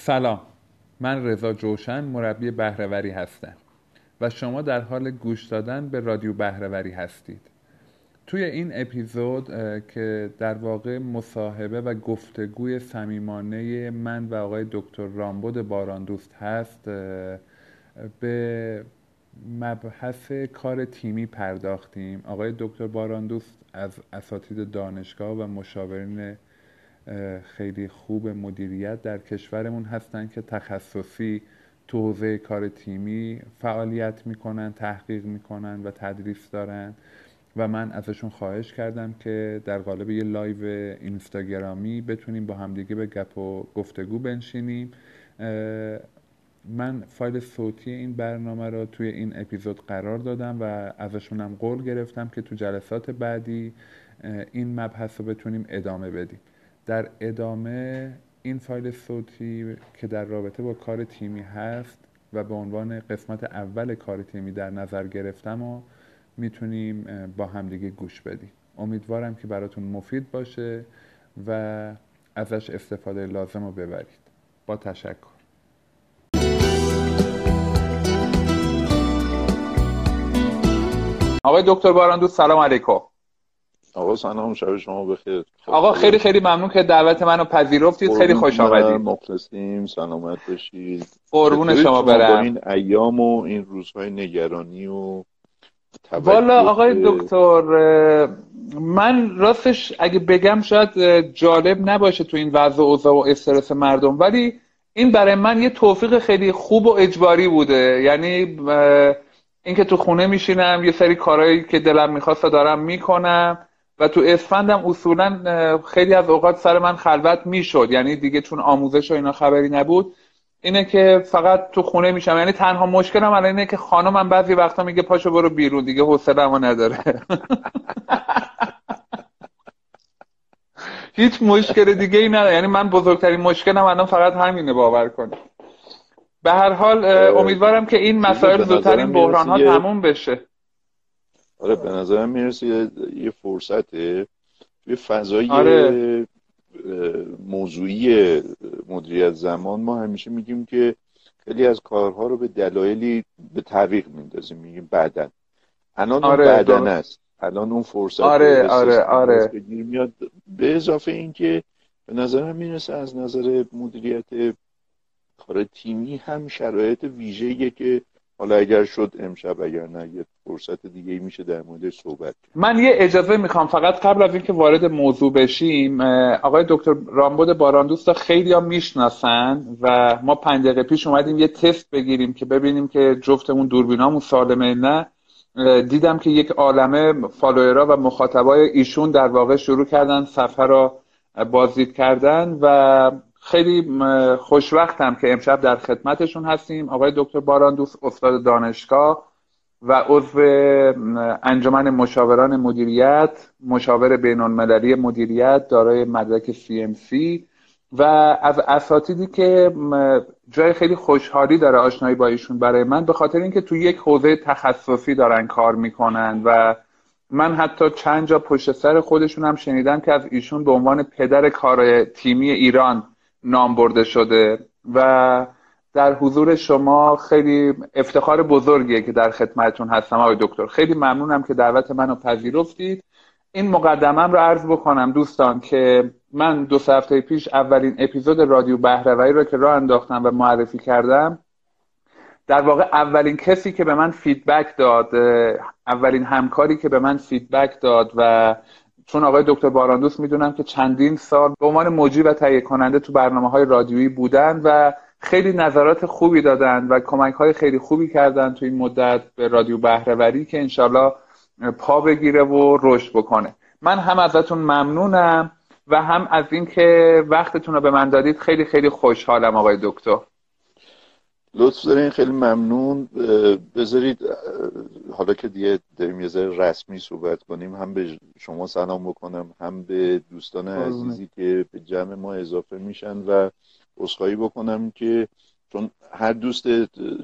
سلام من رضا جوشن مربی بهرهوری هستم و شما در حال گوش دادن به رادیو بهرهوری هستید. توی این اپیزود که در واقع مصاحبه و گفتگوی صمیمانه من و آقای دکتر رامبد باراندوست هست به مبحث کار تیمی پرداختیم. آقای دکتر باراندوست از اساتید دانشگاه و مشاورین خیلی خوب مدیریت در کشورمون هستن که تخصصی تو حوزه کار تیمی فعالیت می‌کنن تحقیق می‌کنن و تدریس دارن. و من ازشون خواهش کردم که در قالب یه live اینستاگرامی بتونیم با همدیگه به گپ و گفتگو بنشینیم. من فایل صوتی این برنامه رو توی این اپیزود قرار دادم و ازشونم قول گرفتم که تو جلسات بعدی این مبحث رو بتونیم ادامه بدیم. در ادامه این فایل صوتی که در رابطه با کار تیمی هست و به عنوان قسمت اول کار تیمی در نظر گرفتم و می‌تونیم با همدیگه گوش بدیم. امیدوارم که براتون مفید باشه و ازش استفاده لازم رو ببرید. با تشکر. آقای دکتر باراندوست سلام علیکم. آقا سلام شب شما بخیر. آقا خیلی خیلی ممنون که دعوت منو پذیرفتید. خیلی خوش آمدید. مخلصیم سلامت باشید. قربون شما برم. این ایام و این روزهای نگرانی و والا آقای دکتر من راستش اگه بگم شاید جالب نباشه تو این وضع و اوضاع و استرس مردم. ولی این برای من یه توفیق خیلی خوب و اجباری بوده. یعنی اینکه تو خونه میشینم یه سری کارهایی که دلم می‌خواست دارم می‌کنم. و تو اسفندم اصولا خیلی از اوقات سر من خلوت می‌شد. یعنی دیگه چون آموزش و اینا خبری نبود. اینه که فقط تو خونه میشم. یعنی تنها مشکلم الان اینه که خانمم بعضی وقتا میگه پاشو برو بیرون دیگه حوصله‌مو نداره. هیچ مشکل دیگه ای نداره. یعنی من بزرگترین مشکلم الان فقط همینه باور کنید به هر حال امیدوارم که این مسائل زودتر این بحران ها تموم بشه. آره به نظرم می‌رسه یه فرصته. توی فضای آره. موضوعی مدیریت زمان ما همیشه میگیم که خیلی از کارها رو به دلایلی به تعویق میندازیم میگیم بعدن. الان آره بعدن است. الان اون فرصت آره آره آره. میاد به اضافه اینکه به نظرم می‌رسه از نظر مدیریت کار تیمی هم شرایط ویژه‌ایه که حالا اگر شد امشب اگر نه یه فرصت دیگه میشه در مورد صحبت من یه اجازه می‌خوام فقط قبل از اینکه وارد موضوع بشیم آقای دکتر رامبد باراندوست خیلی ها می‌شناسن و ما پنج دقیقه پیش اومدیم یه تست بگیریم که ببینیم که جفتمون دوربینامون سالمه نه. دیدم که یک عالمه فالوورا و مخاطبای ایشون در واقع شروع کردن صفحه را بازدید کردن و خیلی خوشوقتم که امشب در خدمتشون هستیم. آقای دکتر باراندوس استاد دانشگاه و عضو انجمن مشاوران مدیریت مشاور بین المللی مدیریت دارای مدرک CMC و از اساتیدی که جای خیلی خوشحالی داره آشنایی با ایشون برای من به خاطر اینکه تو یک حوزه تخصصی دارن کار می‌کنن و من حتی چند جا پشت سر خودشون هم شنیدم که از ایشون به عنوان پدر کار تیمی ایران نام برده شده و در حضور شما خیلی افتخار بزرگیه که در خدمتتون هستم آقای دکتر. خیلی ممنونم که دعوت منو پذیرفتید. این مقدمم رو عرض بکنم دوستان که من دو هفته پیش اولین اپیزود رادیو بهرهوری رو که راه انداختم و معرفی کردم در واقع اولین کسی که به من feedback داد اولین همکاری که به من feedback داد و چون آقای دکتر باراندوس می‌دونم که چندین سال به عنوان مجری و تهیه کننده تو برنامه های رادیویی بودن و خیلی نظرات خوبی دادن و کمک های خیلی خوبی کردن تو این مدت به رادیو بهره‌وری که انشالله پا بگیره و رشد بکنه. من هم ازتون ممنونم و هم از اینکه وقتتون رو به من دادید خیلی خیلی خوشحالم آقای دکتر. لطف دارین خیلی ممنون. بذارید حالا که دیگه داریم یه ذره رسمی صحبت کنیم هم به شما سلام بکنم هم به دوستان عزیزی که به جمع ما اضافه میشن و اصخایی بکنم که چون هر دوست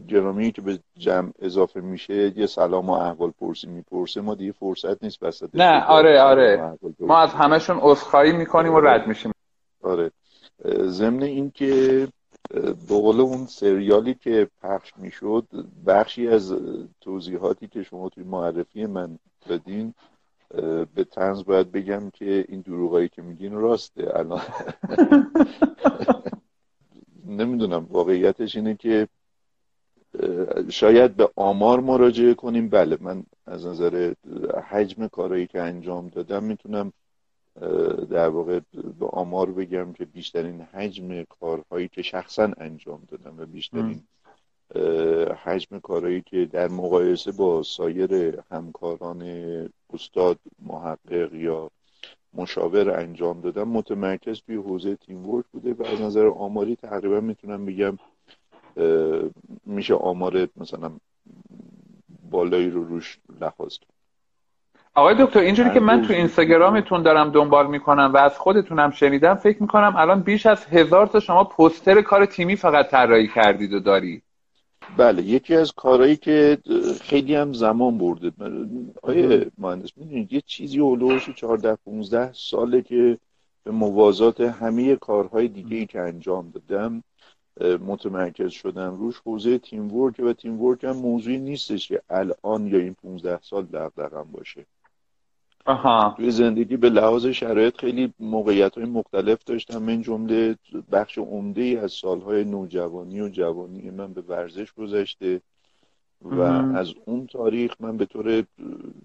گرامی که به جمع اضافه میشه یه سلام و احوال پرسی می‌پرسه ما دیگه فرصت نیست بس نه آره آره. ما از همشون اصخایی می‌کنیم و رد میشیم. آره. ضمن این که به قول اون سریالی که پخش می‌شد بخشی از توضیحاتی که شما توی معرفی من دادین به تنز باید بگم که این دروغایی که میگین راسته الان. نمی‌دونم واقعیتش اینه که شاید به آمار مراجعه کنیم. بله من از نظر حجم کارهایی که انجام دادم می‌تونم در واقع به آمار بگم که بیشترین حجم کارهایی که شخصا انجام دادم و بیشترین حجم کارهایی که در مقایسه با سایر همکاران استاد محقق یا مشاور انجام دادم متمرکز توی حوزه تیم ورک بوده و از نظر آماری تقریبا می‌تونم بگم میشه آمار مثلا بالایی رو روش لحاظ کرد. آقای دکتر اینجوری که من تو اینستاگرامتون دارم دنبال می‌کنم و از خودتونم شنیدم فکر می‌کنم الان بیش از هزار تا شما پستر کار تیمی فقط طراحی کردید و دارید. بله یکی از کارهایی که خیلی هم زمان برده. آیه مهندس می‌دونید یه چیزی اولوش 14 15 ساله که به موازات همه کارهای دیگه ای که انجام دادم متمرکز شدم. روش حوزه تیم ورک و تیم ورک هم موضوعی نیستش که الان یا این 15 سال دقدقم باشه. آها. توی زندگی به لحاظ شرایط خیلی موقعیت های مختلف داشتم من جمله بخش عمده ای از سالهای نوجوانی و جوانی من به ورزش گذشته و از اون تاریخ من به طور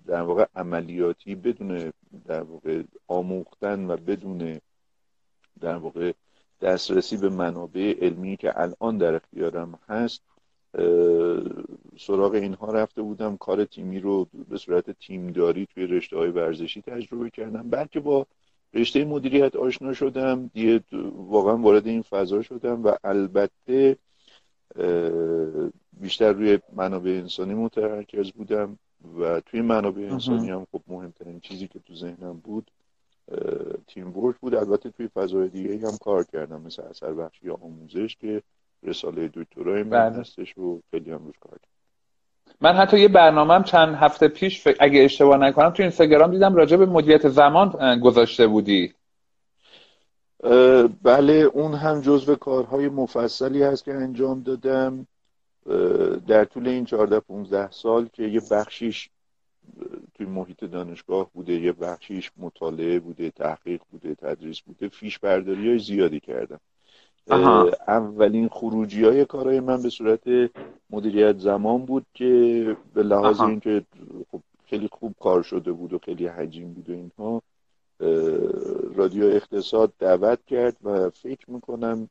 در واقع عملیاتی بدون در واقع آموختن و بدون در واقع دسترسی به منابع علمی که الان در اختیارم هست سراغ اینها رفته بودم کار تیمی رو به صورت تیمداری توی رشته های ورزشی تجربه کردم. بلکه با رشته مدیریت آشنا شدم دیگه واقعا وارد این فضا شدم و البته بیشتر روی منابع انسانی متمرکز بودم و توی منابع انسانی هم خب مهمترین چیزی که تو ذهنم بود تیم ورک بود. البته توی فضای دیگه هم کار کردم مثل اثر بخشی آموزش که رساله دکترای من بله. هستش و خیلی هم روش کار کردم. من حتی یه برنامه چند هفته پیش اگه اشتباه نکنم تو اینستاگرام دیدم راجع به مدیریت زمان گذاشته بودی. بله اون هم جزو کارهای مفصلی هست که انجام دادم در طول این 14 15 سال که یه بخشیش توی محیط دانشگاه بوده یه بخشیش مطالعه بوده تحقیق بوده تدریس بوده فیش برداری های زیادی کردم. اولین خروجی های کارهای من به صورت مدیریت زمان بود که به لحاظ اینکه خب خیلی خوب کار شده بود و خیلی حجیم بود و اینها رادیو اقتصاد دعوت کرد و فکر می‌کنم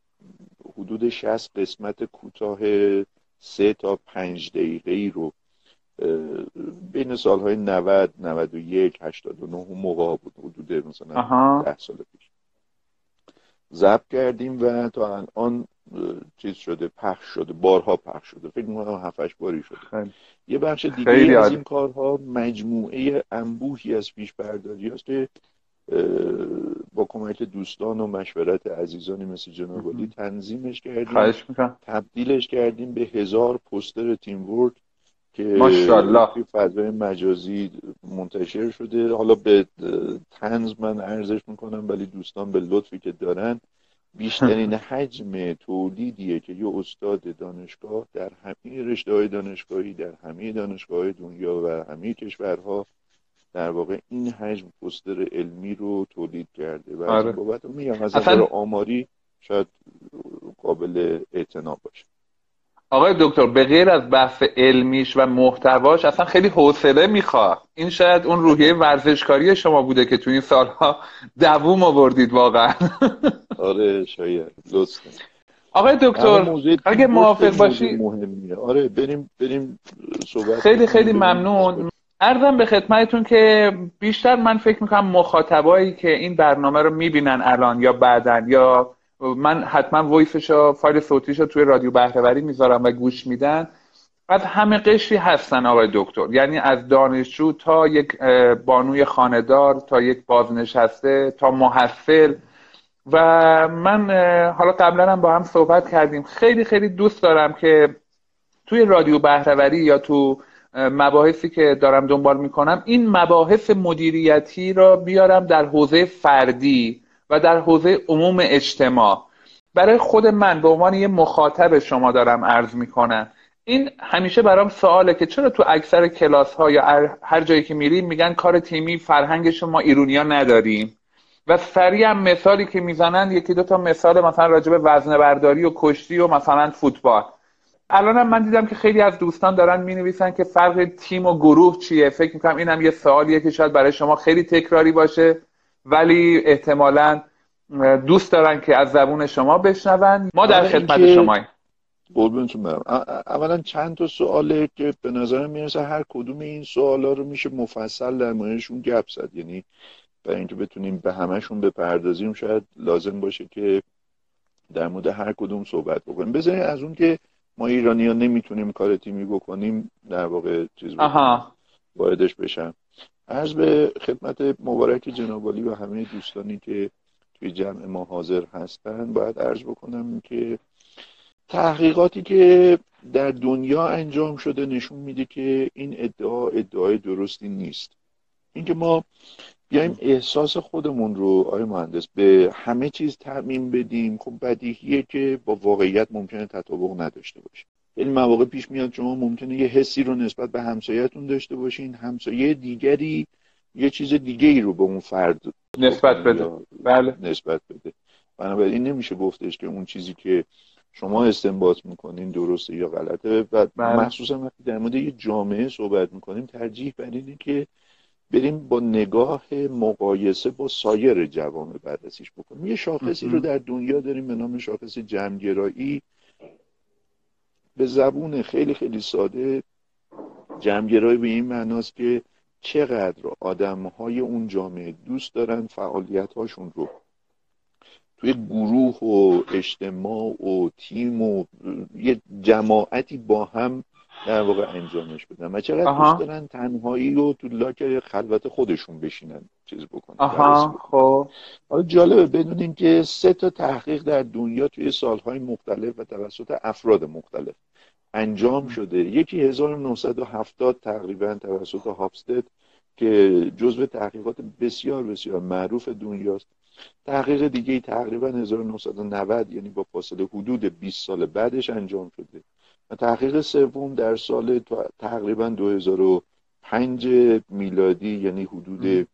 حدود 60 قسمت کوتاه سه تا پنج دقیقه ای رو بین سالهای 90 91 89 اون موقع بود حدود مثلا 10 سال پیش. ضبط کردیم و تا الان چیز شده پخش شده بارها پخش شده. فکر می‌کنم هفتش باری شده. یه بخش دیگه از این کارها مجموعه انبوهی از پیش برداری هست که با کمک دوستان و مشورت عزیزانی مثل جناب تنظیمش کردیم تبدیلش کردیم به هزار پستر تیم ورک. که ماشاءالله. فضای مجازی منتشر شده. حالا به تنز من ارزش می‌کنم ولی دوستان به لطفی که دارن بیشترین حجم تولیدیه که یه استاد دانشگاه در همه رشته های دانشگاهی در همه دانشگاه های دنیا و همه کشورها در واقع این حجم پستر علمی رو تولید کرده و آره. از بابت میگم از آماری شاید قابل اعتنا باشه. آقای دکتر به غیر از بحث علمیش و محتواش اصلا خیلی حوصله می‌خواد. این شاید اون روحیه ورزشکاری شما بوده که تو این سالها دووم آوردید واقعا. آره شاید. لطف آقای دکتر اگه موافق باشی مهمیه آره بریم بریم صحبت خیلی خیلی ممنون. ارزم به خدمتتون که بیشتر من فکر می‌کنم مخاطبایی که این برنامه رو می‌بینن الان یا بعدن یا من حتما وایسش فایل صوتیش رو توی رادیو بهرهوری می‌ذارم و گوش میدن. از همه قشری هستن آقای دکتر. یعنی از دانشجو تا یک بانوی خاندار تا یک بازنشسته تا محصل. و من حالا قبلا هم با هم صحبت کردیم. خیلی خیلی دوست دارم که توی رادیو بهرهوری یا تو مباحثی که دارم دنبال می‌کنم این مباحث مدیریتی را بیارم در حوزه فردی. و در حوزه عموم اجتماع. برای خود من به عنوان یه مخاطب شما دارم عرض می‌کنم. این همیشه برام سواله که چرا تو اکثر کلاس ها یا هر جایی که میریم میگن کار تیمی فرهنگش ما ایرونیا نداریم. و سریع هم مثالی که می‌زنن یکی دو تا مثال مثلا راجع به وزنه برداری و کشتی و مثلا فوتبال. الانم من دیدم که خیلی از دوستان دارن می نویسن که فرق تیم و گروه چیه. فکر می‌کنم اینم یه سوالیه که شاید برای شما خیلی تکراری باشه. ولی احتمالا دوست دارن که از زبون شما بشنون. ما در خدمت شماییم. قربونتون برم. اولا چند تا سواله که به نظر می‌رسه هر کدوم این سوالا رو میشه مفصل در موردشون گپ زد. یعنی برای اینکه بتونیم به همشون بپردازیم شاید لازم باشه که در مورد هر کدوم صحبت بکنیم. بذارین از اون که ما ایرانی ها نمی‌تونیم کار تیمی بکنیم در واقع چیز واردش بشم. عرض به خدمت مبارک جنابالی و همه دوستانی که توی جمع ما حاضر هستن باید عرض بکنم که تحقیقاتی که در دنیا انجام شده نشون میده که این ادعا ادعای درستی نیست. اینکه ما بیایم احساس خودمون رو آقای مهندس به همه چیز تعمین بدیم خب بدیهیه که با واقعیت ممکنه تطابق نداشته باشه. این مواقع پیش میاد شما ممکنه یه حسی رو نسبت به همسایتون داشته باشین. همسایه دیگری یه چیز دیگه ای رو به اون فرد نسبت بده. بله. نسبت بده. بنابراین نمیشه گفتش که اون چیزی که شما استنباط می‌کنین درسته یا غلطه. و بله. مخصوصا وقتی در مورد یه جامعه صحبت می‌کنیم ترجیح بر اینه که بریم با نگاه مقایسه با سایر جوامع بررسیش بکنیم. یه شاخصی رو در دنیا داریم به نام شاخص جمعگرایی. به زبون خیلی خیلی ساده جمعگرایی به این معناست که چقدر آدم های اون جامعه دوست دارن فعالیت هاشون رو. توی گروه و اجتماع و تیم و یه جماعتی با هم در واقع انجامش بدن و چقدر دوست دارن تنهایی رو تو لاک خلوت خودشون بشینن چیز بکنن آها خب. حالا جالبه بدونین که سه تا تحقیق در دنیا توی سالهای مختلف و توسط افراد مختلف. انجام شده. یکی 1970 تقریبا توسط هاپستد که جزو تحقیقات بسیار بسیار معروف دنیاست. تحقیق دیگه تقریبا 1990 یعنی با فاصله حدود 20 سال بعدش انجام شده. و تحقیق سوم در سال تقریبا 2005 میلادی یعنی حدود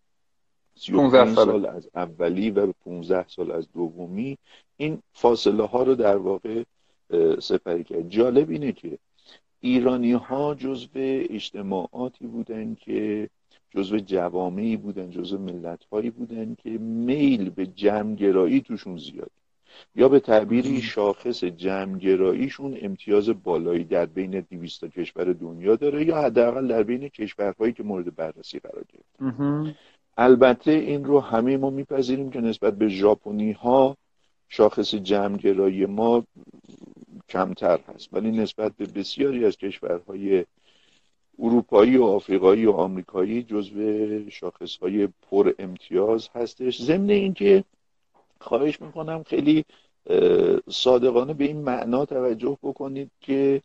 35 سال از اولی و 15 سال از دومی این فاصله ها رو در واقع سپری کرد جالب اینه که ایرانی ها جزو اجتماعاتی بودن که جزو جوامعی بودن جزو ملت هایی بودن که میل به جمعگرایی توشون زیاد. یا به تعبیری شاخص جمعگراییشون امتیاز بالایی در بین 200 کشور دنیا داره یا حداقل در بین کشورهایی که مورد بررسی قرار گرفت. البته این رو همه ما میپذیریم که نسبت به ژاپنی ها شاخص جمعگرایی ما کمتر هست. ولی نسبت به بسیاری از کشورهای اروپایی و آفریقایی و آمریکایی جزو شاخص های پر امتیاز هستش. ضمن اینکه خواهش می‌کنم خیلی صادقانه به این معنا توجه بکنید که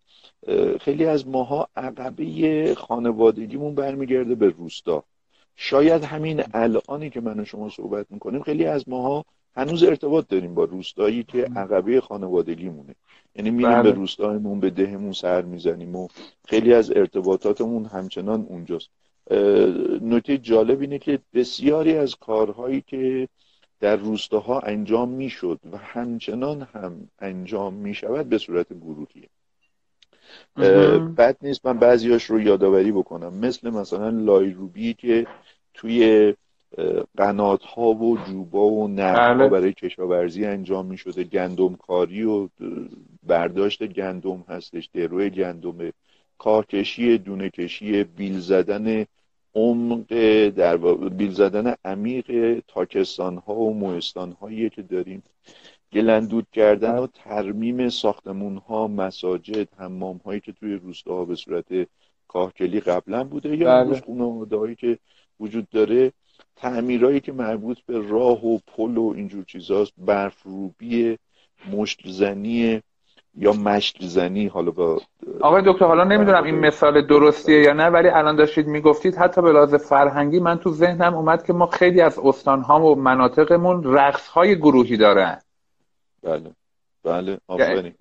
خیلی از ماها عقبه خانوادگیمون برمیگرده به روستا. شاید همین الانی که من و شما صحبت می‌کنیم خیلی از ماها هنوز ارتباط داریم با روستایی که عقبه خانوادگیمونه یعنی میریم به بله. روستایمون به دهمون سر می‌زنیم و خیلی از ارتباطاتمون همچنان اونجاست. نکته جالب اینه که بسیاری از کارهایی که در روستاها انجام می‌شد و همچنان هم انجام می‌شود به صورت گروهیه بد نیست من بعضیاش رو یادآوری بکنم. مثل مثلا لایروبی که توی قنات ها و جوبا و نرها بله. برای کشاورزی انجام می شده گندم کاری و برداشت گندم هستش دروی گندم کارکشی دونه کشی بیل زدن عمق در بیل زدن عمیق تاکستان ها و موهستان هایی که داریم گلندود کردن و ترمیم ساختمون ها مساجد حمام هایی که توی روستاها به صورت کاهکلی قبلا بوده یا بله. خونه که وجود داره تعمیرهایی که مربوط به راه و پل و اینجور چیزاست برف روبی مشت زنی یا مشت زنی حالا با آقای دکتر حالا نمی‌دونم این مثال درستیه یا نه ولی الان داشتید می‌گفتید حتی به لحاظ فرهنگی من تو ذهنم اومد که ما خیلی از استانها و مناطقمون رقص های گروهی دارن. بله. بله. آفرین.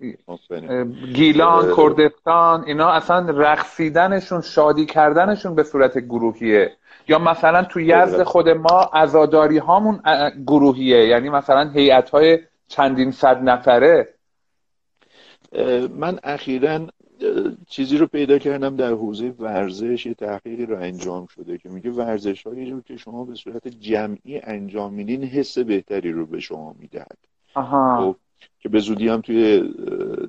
گیلان کردستان اینا اصلا رقصیدنشون شادی کردنشون به صورت گروهیه. یا مثلا تو یزد خود ما ازاداری هامون گروهیه. یعنی مثلا هیئت های چندین صد نفره. من اخیرا چیزی رو پیدا کردم در حوزه ورزش یه تحقیقی رو انجام شده که میگه ورزش هایی رو که شما به صورت جمعی انجام میدین حس بهتری رو به شما می‌دهد. خب که به زودی هم توی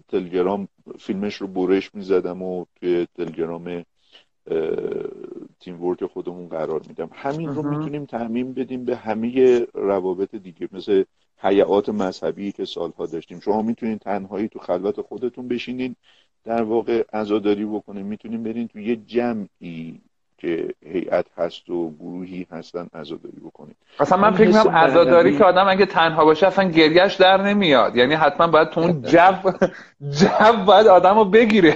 تلگرام فیلمش رو برش می‌زدم و توی تلگرام تیم ورک خودمون قرار میدم. همین رو می‌تونیم تعمین بدیم به همه روابط دیگه مثل حیعات مذهبی که سالها داشتیم. شما می‌تونید تنهایی تو خلوت خودتون بشینین در واقع عزاداری بکنین. می‌تونیم برین تو یه جمعی که هیئت هست و گروهی هستن عزاداری بکنید اصلا من فکر می‌کنم عزاداری که آدم اگه تنها باشه اصلا گریهش در نمیاد. یعنی حتما باید تو اون جو جو باید آدم رو بگیره.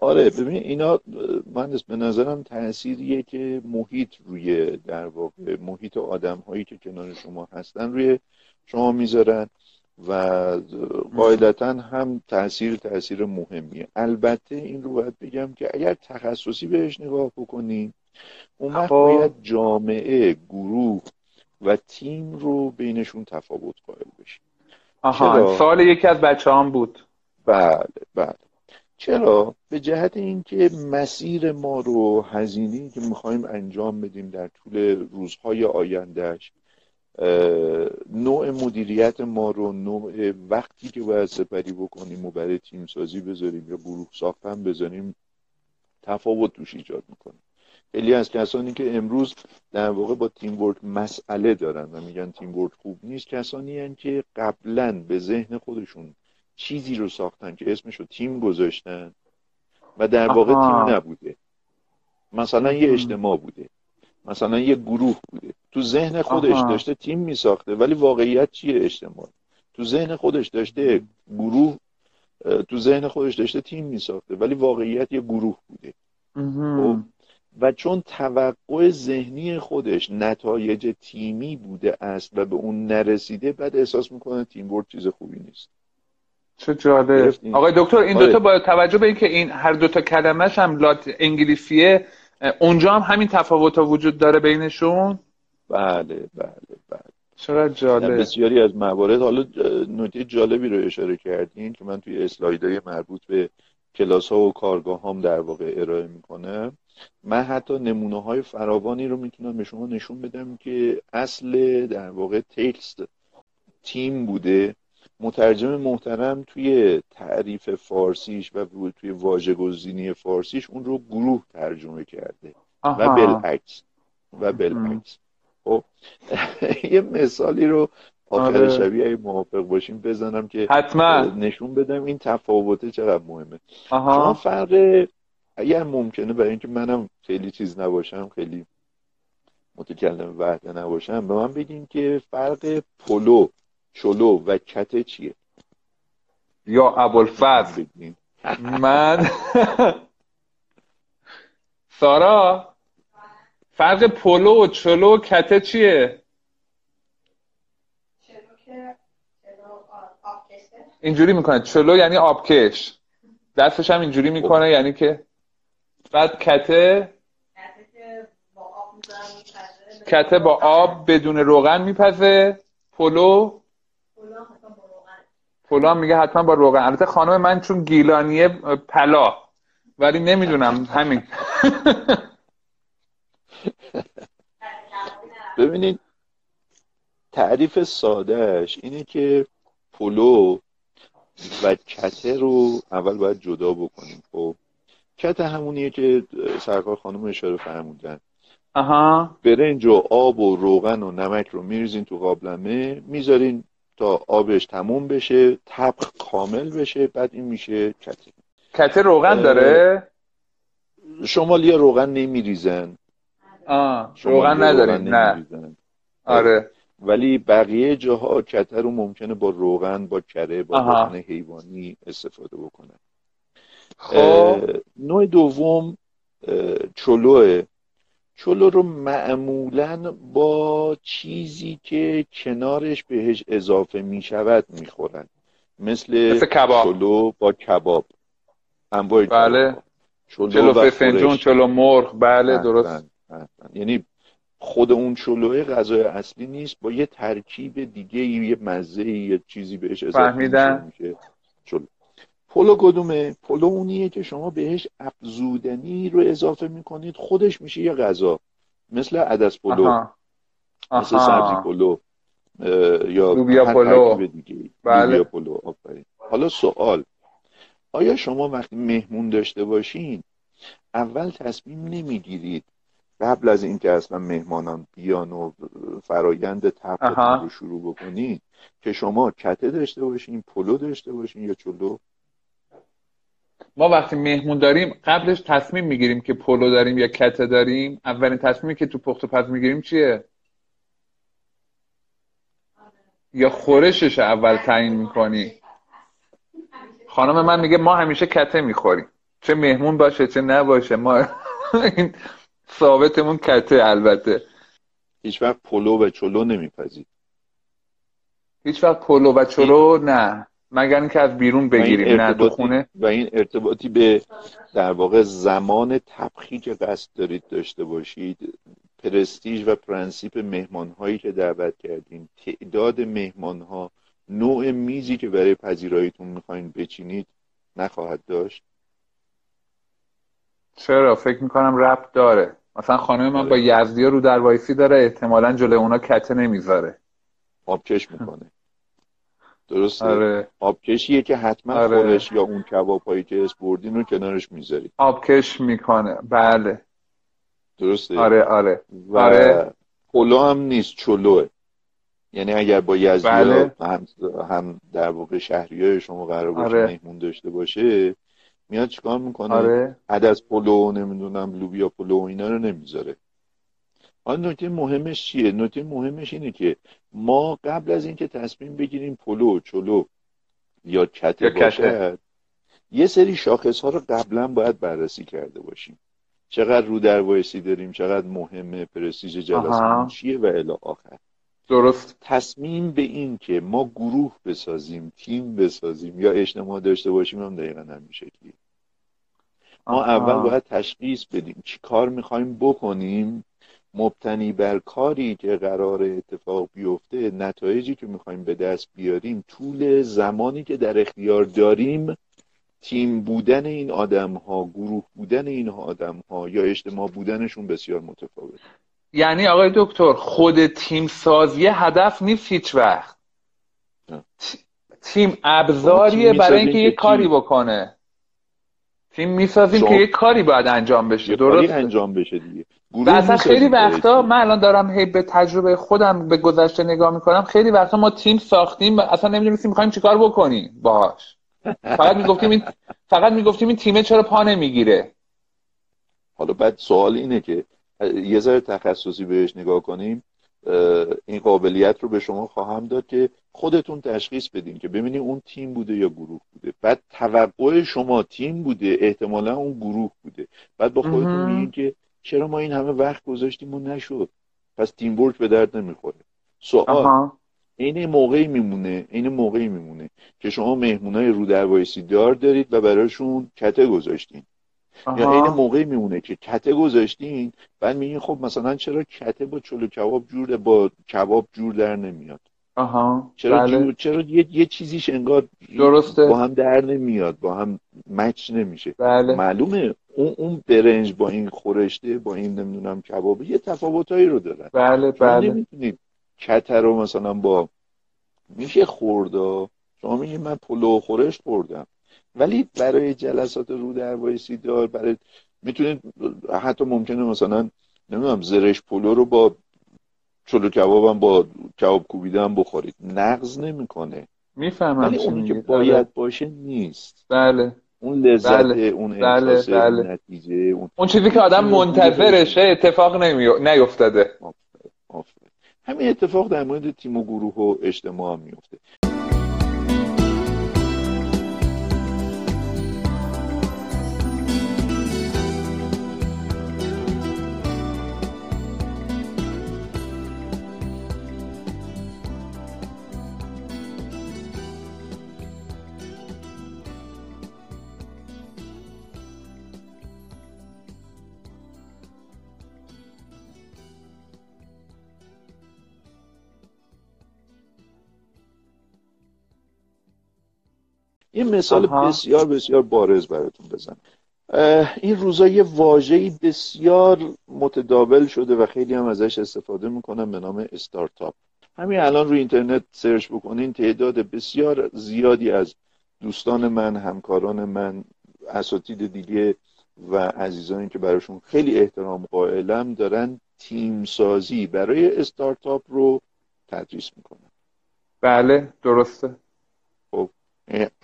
آره ببین اینا من به نظرم تأثیریه که محیط روی در واقع محیط آدم هایی که کنار شما هستن روی شما می‌ذارن و قاعدتا هم تاثیر تاثیر مهمیه. البته این رو باید بگم که اگر تخصصی بهش نگاه بکنیم اون وقت خب. باید جامعه گروه و تیم رو بینشون تفاوت قائل بشیم آها سال یکی از بچه هم بود. بله بله. چرا؟ به جهت اینکه مسیر ما رو هزینه که می‌خوایم انجام بدیم در طول روزهای آیندهش نوع مدیریت ما رو نوع وقتی که باید سپری بکنیم و برای تیم سازی بذاریم یا گروه ساختن بذاریم تفاوت توش ایجاد می‌کنیم خیلی از کسانی که امروز در واقع با تیم ورک مسئله دارن و میگن تیم ورک خوب نیست کسانی هن که قبلا به ذهن خودشون چیزی رو ساختن که اسمش رو تیم گذاشتن و در واقع تیم نبوده. مثلا یه اجتماع بوده. مثلا یه گروه بوده. تو ذهن خودش داشته تیم میساخته ولی واقعیت چیه اجتماع؟ تو ذهن خودش داشته گروه تو ذهن خودش داشته تیم میساخته ولی واقعیت یه گروه بوده. خب؟ و چون توقع ذهنی خودش نتایج تیمی بوده است و به اون نرسیده بعد احساس می‌کنه تیم بورد چیز خوبی نیست. چه جالب. آقای دکتر این دوتا آره. با توجه به اینکه این هر دوتا کلمش هم لات انگلیسیه اونجا هم همین تفاوت ها وجود داره بینشون؟ بله بله بله. چقدر جالب. بسیاری از موارد. حالا نکته جالبی رو اشاره کردین که من توی اسلایدهای مربوط به کلاس ها و کارگاه هم در واقع ارائه می‌کنم. من حتی نمونه های فراوانی رو می‌تونم به شما نشون بدم که اصل در واقع تکست تیم بوده. مترجم محترم توی تعریف فارسیش و توی واژه‌گزینی فارسیش اون رو گروه ترجمه کرده و بالعکس. و بالعکس. خب یه مثالی رو آخر آره. شبیه اگه موافق باشیم بزنم که حتما. نشون بدم این تفاوته چقدر مهمه. شما فرق اگر ممکنه برای اینکه منم خیلی چیز نباشم خیلی متکلم وحده نباشم به من بگین که فرق پلو چلو و کته چیه؟ یا ابوالفضل. من سارا فرق پلو و چلو و کته چیه؟ اینجوری می‌کنه. چلو یعنی آبکش. دستش هم اینجوری می‌کنه یعنی که بعد کته کته با آب بدون روغن میپزه. پلو پلو میگه حتما با روغن. البته خانم من چون گیلانیه پلا ولی نمی‌دونم همین. ببینید تعریف سادهش اینه که پلو و کته رو اول باید جدا بکنیم. خب کته همونیه که سرکار خانم اشاره فرمودن. آها. برنج و آب و روغن و نمک رو میریزین تو قابلمه می‌ذارین تا آبش تموم بشه طبخ کامل بشه بعد این میشه کته کته روغن داره؟ شمالی روغن نمیریزن. آه روغن ندارین نه. آره. ولی بقیه جاها کته رو ممکنه با روغن با کره با روغن حیوانی استفاده بکنن. خب. نوع دوم چلوه. چلو رو معمولا با چیزی که کنارش بهش اضافه می شود می خورن. مثل, مثل کباب. چلو با کباب. انواع بله. چلو, چلو فسنجون چلو مرغ. بله درست. یعنی خود اون چلوه غذای اصلی نیست با یه ترکیب دیگه یه مزه یه چیزی بهش اضافه میشه. چلو. پلو کدومه؟ پلو اونیه که شما بهش افزودنی رو اضافه می‌کنید. خودش میشه یه غذا. مثل عدس پلو. آها. مثل سبزی پلو. یا لوبیا پلو. دیگه بله. پلو. حالا سوال. آیا شما وقتی مهمون داشته باشین اول تصمیم نمی‌گیرید قبل از اینکه اصلا مهمانان بیان و فرایند تبلیغ رو شروع بکنید که شما کته داشته باشین پلو داشته باشین یا چلو؟ ما وقتی مهمون داریم قبلش تصمیم می‌گیریم که پلو داریم یا کته داریم اولین تصمیمی که تو پخت و پز می‌گیریم چیه؟ یا خورشش اول تعیین می‌کنی؟ خانم من میگه ما همیشه کته می‌خوریم. چه مهمون باشه چه نباشه ما این ثابتمون کته البته. هیچ وقت پلو و چلو نمیپذید هیچ وقت پلو و چلو نه. مگر اینکه از بیرون بگیریم نه خونه و این ارتباطی به در واقع زمان طبخی که قصد دارید داشته باشید. پرستیژ و پرنسیپ مهمان هایی که دعوت کردین تعداد مهمان ها نوع میزی که برای پذیراییتون می‌خواین بچینید نخواهد داشت. چرا؟ فکر می‌کنم ربط داره. مثلا خانم من با آره. یزدی رو در وایسی داره احتمالا جلو اونا کته نمی‌ذاره. آبکش می‌کنه. درسته آره. آبکشیه که حتما آره. خورش یا اون کباب هایی که اسم بردین رو کنارش می‌ذارید آبکش می‌کنه بله درسته آره آره و آره. پلو هم نیست چلوه یعنی اگر با یزدی بله. هم, هم در واقع شهری های شما قرار باشه آره. مهمون داشته باشه میاد چیکار می‌کنه آره. عدس پلو نمی‌دونم لوبیا پلو اینا رو نمی‌ذاره حالا نکته مهمش چیه؟ نکته مهمش اینه که ما قبل از اینکه تصمیم بگیریم پلو چلو یا کته باشد یه سری شاخص ها رو قبلا باید بررسی کرده باشیم. چقدر رو در وایسی داریم چقدر مهمه پرستیژ جلسه چیه و الی آخر. درست. تصمیم به این که ما گروه بسازیم تیم بسازیم یا اجتماع داشته باشیم هم دقیقا همین شکلی ما اول باید تشخیص بدیم چی کار می‌خوایم بکنیم مبتنی بر کاری که قرار اتفاق بیفته نتایجی که می‌خوایم به دست بیاریم طول زمانی که در اختیار داریم تیم بودن این آدم ها گروه بودن این آدم ها یا اجتماع بودنشون بسیار متفاوت. یعنی آقای دکتر خود تیم سازی هدف نیست هیچ وقت. تیم ابزاریه برای اینکه یه کاری بکنه. تیم می‌سازیم که یه کاری باید انجام بشه درست انجام بشه دیگه. اصلا خیلی وقتا من الان دارم هی به تجربه خودم به گذشته نگاه می‌کنم خیلی وقتا ما تیم ساختیم اصلا نمی‌دونستیم می‌خوایم چیکار بکنیم باهاش. فقط می‌گفتیم این فقط می‌گفتیم این تیمه چرا پا نمی‌گیره. حالا بعد سوال اینه که یه ذره تخصصی بهش نگاه کنیم این قابلیت رو به شما خواهم داد که خودتون تشخیص بدین که ببینید اون تیم بوده یا گروه بوده. بعد توقع شما تیم بوده احتمالا اون گروه بوده. بعد با خودتون میگین که چرا ما این همه وقت گذاشتیم و نشد؟ پس تیم ورک به درد نمی‌خوره. سوال. این موقعی میمونه این موقعی میمونه که شما مهمونای رو در دار دارید و براشون کته گذاشتین. یا این موقعی میمونه که کته گذاشتین بعد میگین خب مثلا چرا کته با چلو کباب جور با کباب جور در نمیاد؟ آها. چرا بله. چرا یه, یه چیزیش انگار درسته. با هم در نمیاد با هم مچ نمیشه. بله. معلومه اون اون برنج با این خورشته با این نمی‌دونم کباب یه تفاوتایی رو دارن بله بله. نمی‌تونید کته رو مثلا با میشه خوردا شما میگید من پلو خورشت خوردم. ولی برای جلسات رو در دار برای می‌تونید حتی ممکنه مثلا نمی‌دونم زرش پلو رو با چلو کبابم با کباب کوبیدم بخورید نقض نمی‌کنه می‌فهمم ولی اونی که باید بله. باشه نیست بله اون لذت بله. اون بله. بله. نتیجه اون, اون چیزی که آدم منتظرشه اتفاق نمی... نیفتاده همین اتفاق در مورد تیم و گروه و اجتماع هم میفته یه مثال بسیار بسیار بارز براتون بزنم. این روزا یه واژه‌ای بسیار متداول شده و خیلی هم ازش استفاده می‌کنن به نام استارتاپ. همین الان روی اینترنت سرچ بکنین تعداد بسیار زیادی از دوستان من همکاران من اساتید دیگه و عزیزانی که براشون خیلی احترام قائلم دارن تیم سازی برای استارتاپ رو تدریس می‌کنن. بله درسته. خب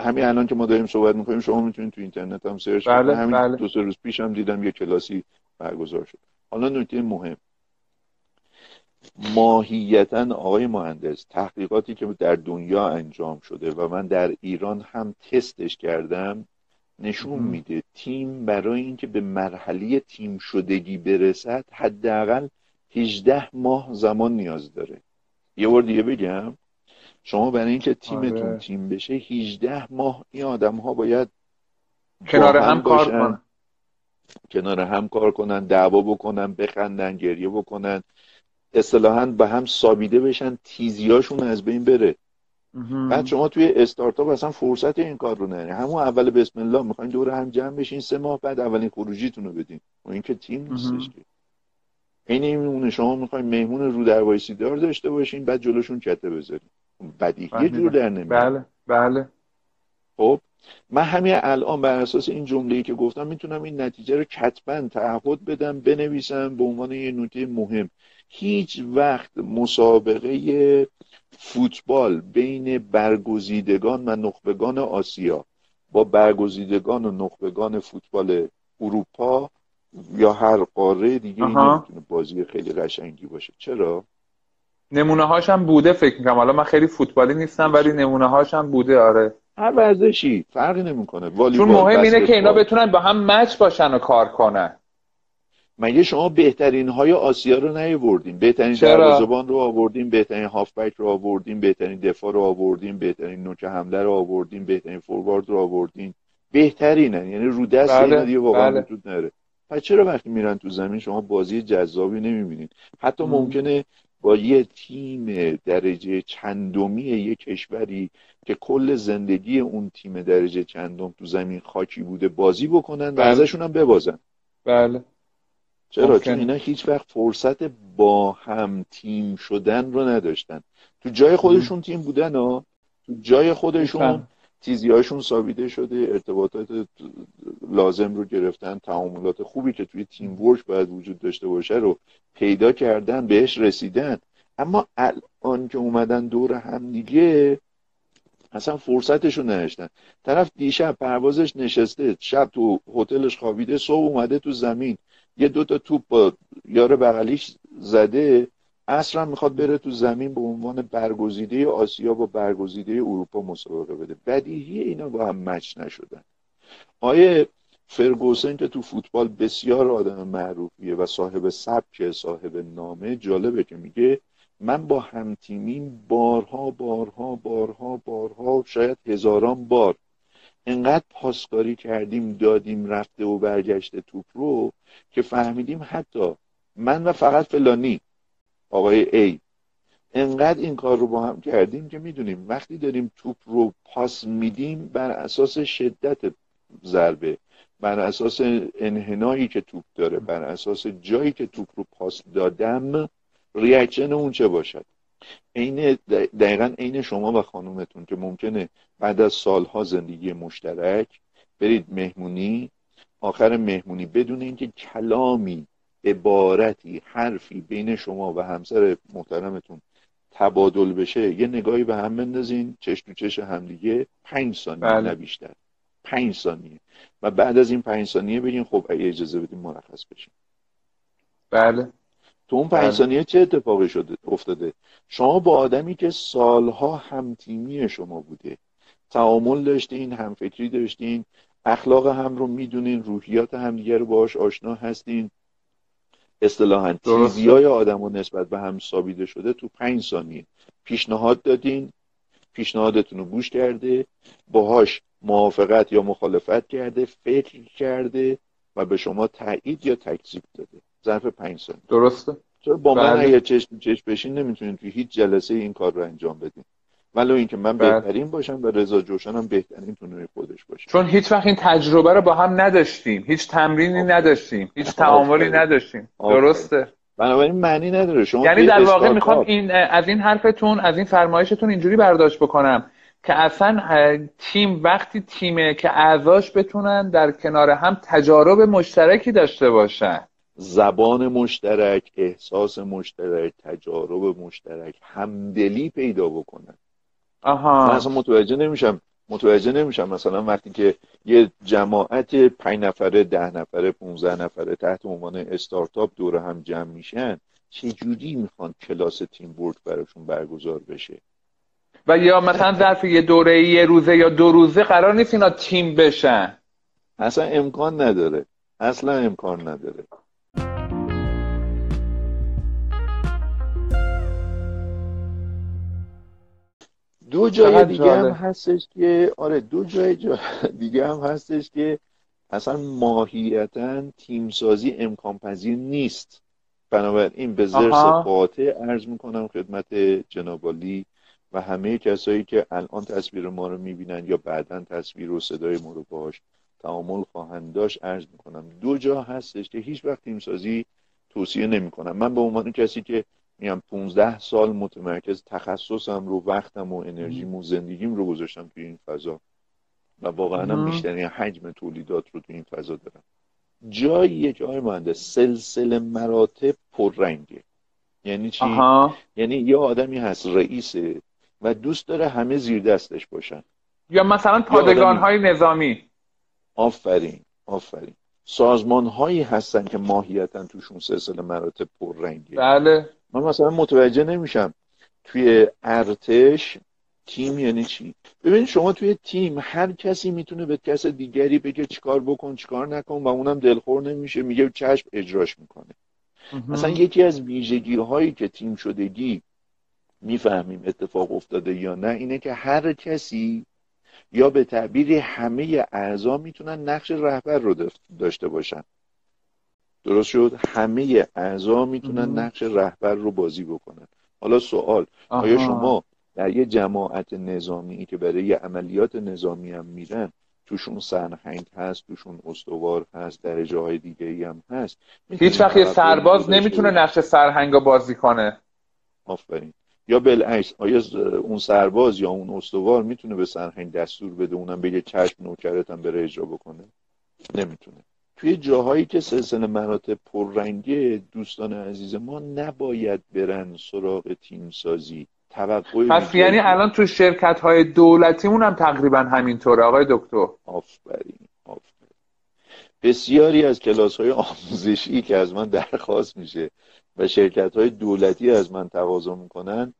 همین الان که ما داریم صحبت می‌کنیم شما می‌تونید تو اینترنت هم سرچ بله، همین بله. دو سه روز پیش هم دیدم یه کلاسی برگزار شد. حالا نکته مهم. ماهیتا آقای مهندس تحقیقاتی که در دنیا انجام شده و من در ایران هم تستش کردم نشون میده تیم برای اینکه به مرحله تیم شدگی برسد حداقل 18 ماه زمان نیاز داره. یه بار دیگه بگم شما برای اینکه تیمتون آره. تیم بشه 18 ماه این آدم ها باید کنار هم کار کنن. کنار هم کار کنن دعوا بکنن بخندن گریه بکنن. اصطلاحا به هم سابیده بشن تیزیاشون از بین بره. بعد شما توی استارتاپ اصلا فرصت این کار رو نره همون اول بسم الله می‌خواین دور هم جمع بشین سه ماه بعد اولین خروجیتون رو بدین. و این که تیم نیستش که. این میمونه شما می‌خواین مهمون رو در دار داشته باشین بعد جلوشون کته بذارین. بدیهی یه جور در نمیاد. بله بله. خب من همین الان بر اساس این جمله‌ای که گفتم می‌تونم این نتیجه رو کتبا تعهد بدم بنویسم به عنوان یه نکته مهم. هیچ وقت مسابقه فوتبال بین برگزیدگان و نخبگان آسیا با برگزیدگان و نخبگان فوتبال اروپا یا هر قاره دیگه نمی‌تونه بازی خیلی قشنگی باشه. چرا؟ نمونه هاشم بوده فکر می‌کنم. حالا من خیلی فوتبالی نیستم ولی نمونه هاشم بوده آره. هر ورزشی فرقی نمی‌کنه. چون مهم اینه که اینا بتونن با هم مچ باشن و کار کنن. مگه شما بهترین های آسیا رو نیاوردین؟ بهترین دروازه‌بان رو آوردین بهترین هافبک رو آوردین بهترین دفاع رو آوردین بهترین نوک حمله رو آوردین بهترین فوروارد رو آوردین. بهترینن یعنی رو دست بله. دیگه واقعا بله. وجود نره. پس چرا وقتی میرن تو زمین شما بازی جذابی نمی‌بینید حتی ممکنه با یه تیم درجه چندمی یک کشوری که کل زندگی اون تیم درجه چندم تو زمین خاکی بوده بازی بکنن و بله. ازشون هم ببازن. بله. چرا؟ چون اینا هیچ وقت فرصت با هم تیم شدن رو نداشتن. تو جای خودشون تیم بودن ها. تو جای خودشون تیزی هاشون ثابته شده ارتباطات لازم رو گرفتن تعاملات خوبی که توی تیم ورک باید وجود داشته باشه رو پیدا کردن بهش رسیدن. اما الان که اومدن دور هم دیگه اصلا فرصتشو نداشتن. طرف دیشب پروازش نشسته شب تو هتلش خوابیده صبح اومده تو زمین. یه دو تا توپ با یار بغلیش زده. اصلا می‌خواد بره تو زمین به عنوان برگزیده آسیا با برگزیده اروپا مسابقه بده. بدیهی اینا با هم مچ نشدن. آیه فرگوسن که تو فوتبال بسیار آدم معروفیه و صاحب سبک صاحب نامه جالبه که میگه من با همتیمیم بارها بارها بارها بارها شاید هزاران بار انقدر پاسکاری کردیم دادیم رفته و برگشته توپ رو که فهمیدیم حتی من و فقط فلانی آقای ای انقدر این کار رو با هم کردیم که می‌دونیم وقتی داریم توپ رو پاس میدیم بر اساس شدت ضربه بر اساس انحنایی که توپ داره بر اساس جایی که توپ رو پاس دادم reaction اون چه باشد؟ عین دقیقا عین شما و خانومتون که ممکنه بعد از سالها زندگی مشترک برید مهمونی آخر مهمونی بدون اینکه کلامی عبارتی حرفی بین شما و همسر محترمتون تبادل بشه یه نگاهی به هم بندازین چش تو چش همدیگه پنج ثانیه بله. نه بیشتر. پنج ثانیه. و بعد از این پنج ثانیه بگین خب اگه اجازه بدیم مرخص بشیم بله. تو اون پنج بله. ثانیه چه اتفاقی شده افتاده؟ شما با آدمی که سالها همتیمی شما بوده تعامل داشتین همفکری داشتین اخلاق هم رو می‌دونین روحیات همدیگه رو باهاش آشنا هستین اصطلاحا تیزی های آدم و نسبت به هم ثابیده شده تو پنج ثانیه. پیشنهاد دادین. پیشنهادتون رو گوش کرده. باهاش موافقت یا مخالفت کرده فکر کرده و به شما تایید یا تکذیب داده. ظرف پنج ثانیه. درسته. چرا با من بله. اگه چشم چشم بشین نمی‌تونین توی هیچ جلسه این کار رو انجام بدین. ولو اینکه من بله. بهترین باشم و رضا جوشن هم بهترین تو خودش باشه. چون هیچ وقت این تجربه رو با هم نداشتیم. هیچ تمرینی نداشتیم. هیچ تعاملی نداشتیم. درسته. بنابراین معنی نداره. شما یعنی در واقع می‌خوام این از این حرفتون از این فرمایشتون اینجوری برداشت بکنم که اصلا تیم وقتی تیمه که اعضاش بتونن در کنار هم تجارب مشترکی داشته باشن. زبان مشترک احساس مشترک تجارب مشترک همدلی پیدا بکنن. آها. من اصلا متوجه نمیشم متوجه نمیشم. مثلا وقتی که یه جماعت پنج نفره ده نفره 15 نفره تحت عنوان استارتاپ دور هم جمع میشن چه جوری می‌خوان کلاس تیم بورد براشون برگزار بشه؟ و یا مثلا ظرف یه دوره یه روزه یا دو روزه قرار نیست اینا تیم بشن؟ اصلا امکان نداره. اصلا امکان نداره. دو جای دیگه هم هستش که آره دو جای جا دیگه هم هستش که اصلا ماهیتا تیمسازی امکان پذیر نیست. بنابراین به زرس قاطع ارز می‌کنم خدمت جنابالی و همه کسایی که الان تصویر ما رو می‌بینن یا بعدا تصویر و صدای ما رو باش تعامل خواهند داشت ارز می‌کنم. دو جا هستش که هیچ وقت تیمسازی توصیه نمی‌کنم. من به عنوان کسی که میام 15 سال متمرکز تخصصم رو وقتم و انرژیم و زندگیم رو گذاشتم توی این فضا. و واقعا هم بیشترین حجم تولیدات رو توی این فضا دارم. جایی که آقای مهندس سلسله مراتب پررنگه. یعنی چی؟ یعنی یه آدمی هست رئیسه و دوست داره همه زیر دستش باشن. یا مثلا پادگان های نظامی. آفرین آفرین. سازمان هایی هستن که ماهیتا توشون سلسله مراتب پررنگه. بله. من مثلا متوجه نمیشم توی ارتش تیم یعنی چی. ببین شما توی تیم هر کسی می‌تونه به کس دیگری بگه چیکار بکن چیکار نکن و اونم دلخور نمیشه میگه چشم اجراش می‌کنه. مثلا یکی از ویژگی هایی که تیم شدگی می‌فهمیم اتفاق افتاده یا نه اینه که هر کسی یا به تعبیر همه اعضا می‌تونن نقش رهبر رو داشته باشن. درست شد؟ همه اعضا می‌تونن نقش رهبر رو بازی بکنن. حالا سوال آیا شما در یه جماعت نظامی که برای عملیات نظامی هم میرن توشون سرهنگ هست توشون استوار هست در جاهای دیگه ای هم هست هیچ وقت یه سرباز نمی‌تونه نقش سرهنگ بازی کنه. آفرین. یا بالعکس آیا اون سرباز یا اون استوار می‌تونه به سرهنگ دستور بده اونم بگه چشم نوکرتم بره اجرا بکنه؟ نمی‌تونه. توی جاهایی که سلسله مراتب پررنگه دوستان عزیز ما نباید برن سراغ تیم سازی توقع پس یعنی الان تو شرکت های دولتیمون هم تقریبا همینطوره آقای دکتر. آفرین آفرین. بسیاری از کلاس های آموزشی که از من درخواست میشه و شرکت های دولتی از من تقاضا می‌کنن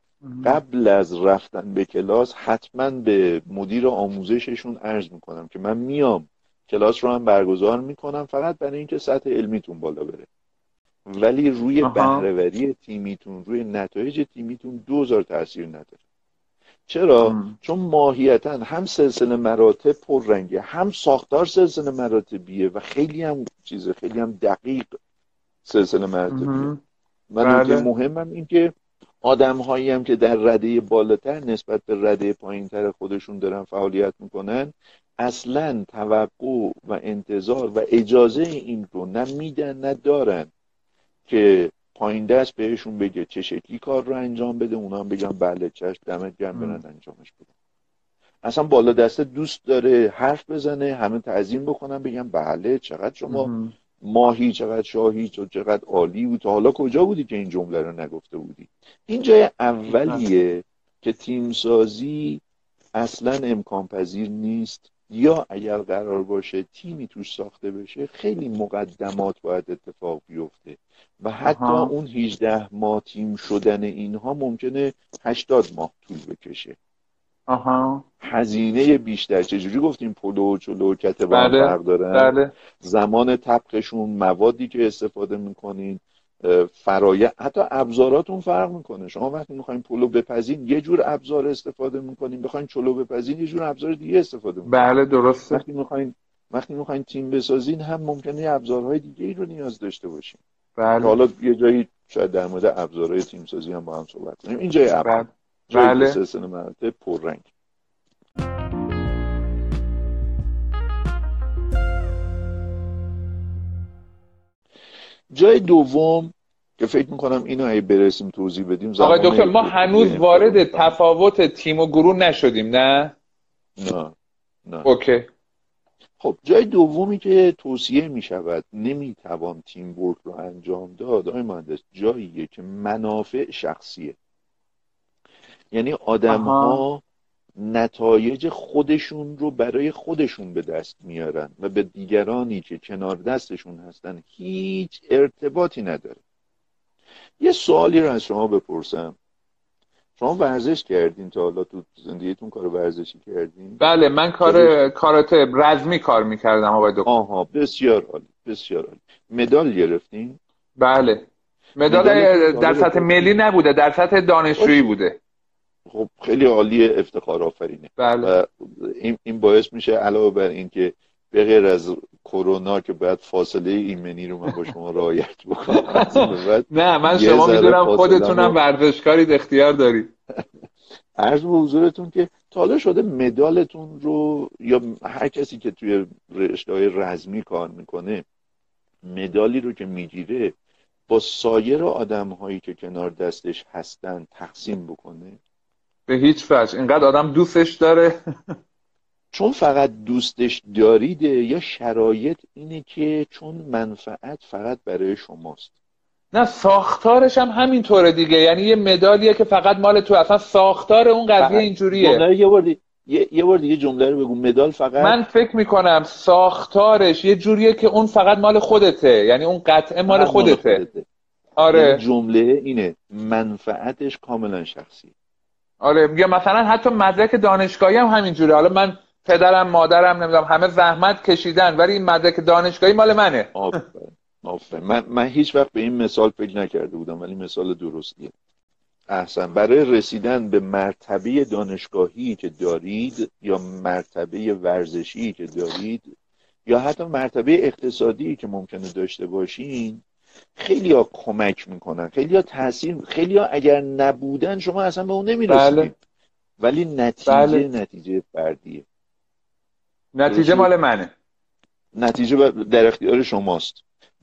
قبل از رفتن به کلاس حتما به مدیر آموزششون عرض می‌کنم که من میام. کلاس رو هم برگزار می‌کنم. فقط برای اینکه سطح علمیتون بالا بره. ولی روی بهرهوری تیمیتون روی نتایج تیمیتون دوزار تاثیر نداره. چرا؟ چون ماهیتا هم سلسله مراتب پررنگه هم ساختار سلسله مراتبیه و خیلی هم چیزه خیلی هم دقیق سلسله مراتبیه. من بله. مهمم این که آدم هایی هم که در رده بالاتر نسبت به رده پایینتر خودشون دارن فعالیت می‌کنن اصلا توقع و انتظار و اجازه این رو نه میدن نه دارن که پایین دست بهشون بگه چه شکلی کار رو انجام بده. اونا هم بگن بله چشم دمت گرم برن انجامش بدن. اصلا بالا دسته دوست داره حرف بزنه همه تعظیم بکنن بگن بله چقدر شما ماهی چقدر شاهی چقدر عالی بود. تا حالا کجا بودی که این جمله رو نگفته بودی؟ این جای اولیه که تیمسازی اصلا امکان پذیر نیست. یا اگر قرار باشه تیمی توش ساخته بشه خیلی مقدمات باید اتفاق بیفته و حتی اون 18 ماه تیم شدن اینها ممکنه 80 ماه طول بکشه آها. هزینه بیشتر چجوری گفتیم پلو و چلو کت بله. بله. زمان تبقشون موادی که استفاده می‌کنین فرایه حتی ابزاراتون فرق می‌کنه. شما وقتی می‌خواین پلو بپزین یه جور ابزار استفاده می‌کنین. بخواین چلو بپزین یه جور ابزار دیگه استفاده می‌کنین. بله درسته. وقتی می‌خواین وقتی می‌خواین تیم بسازین هم ممکنه ابزارهای دیگه ای رو نیاز داشته باشین. بله. حالا یه جایی شاید در مورد ابزارهای تیم سازی هم با هم صحبت کنیم. این جای اول بله. بله. سلسله مراتب پررنگ. جای دوم که فکر می‌کنم اینو اگه برسیم توضیح بدیم آقای دکتر ما هنوز وارد تفاوت تیم و گروه نشدیم نه؟ نه نه. اوکی. خب جای دومی که توصیه می شود نمی توان تیم ورک رو انجام داد آقای مهندس جاییه که منافع شخصیه. یعنی آدم ها نتایج خودشون رو برای خودشون به دست میارن و به دیگرانی که کنار دستشون هستن هیچ ارتباطی نداره. یه سوالی رو از شما بپرسم. شما ورزش کردین تا حالا تو زندگیتون کار ورزشی کردین؟ بله من کار کارات رزمی کار می‌کردم آقای دکتر. آها بسیار عالی بسیار عالی. مدال گرفتین؟ بله. مدال در سطح ملی نبوده در سطح دانشجویی بوده. خب خیلی عالی افتخار آفرینه. بله. و این, این باعث میشه علاوه بر اینکه به غیر از کرونا که باید فاصله ایمنی رو من با شما رعایت بکنم نه من شما می‌دونم خودتونم ورزشکاری اختیار دارید عرض به حضورتون که تاله شده مدالتون رو یا هر کسی که توی رشته های رزمی کار می‌کنه مدالی رو که می‌گیره با سایر آدم هایی که کنار دستش هستن تقسیم بکنه؟ به هیچ وجه. اینقدر آدم دوستش داره. چون فقط دوستش داریده یا شرایط اینه که چون منفعت فقط برای شماست. نه ساختارش هم همینطوره دیگه. یعنی یه مدالیه که فقط مال تو. اصلا ساختار اون قضیه اینجوریه. یه بار دیگه یه بار دیگه جمله رو بگو. مدال فقط من فکر می‌کنم ساختارش یه جوریه که اون فقط مال خودته. یعنی اون قطعه مال خودته. خودته. آره. یعنی جمله اینه. منفعتش کاملا شخصی آره یا مثلا حتی مدرک دانشگاهی هم همینجوره. حالا من پدرم مادرم نمی‌دونم همه زحمت کشیدن ولی این مدرک دانشگاهی مال منه. آفرین. من, من هیچ وقت به این مثال فکر نکرده بودم ولی مثال درستیه. احسن برای رسیدن به مرتبه دانشگاهی که دارید یا مرتبه ورزشی که دارید یا حتی مرتبه اقتصادی که ممکنه داشته باشین خیلی ها کمک می‌کنن خیلی ها تاثیر خیلی ها اگر نبودن شما اصلا به اون نمی‌رسید بله. ولی نتیجه بله. نتیجه فردیه. نتیجه مال منه. نتیجه در اختیار شماست.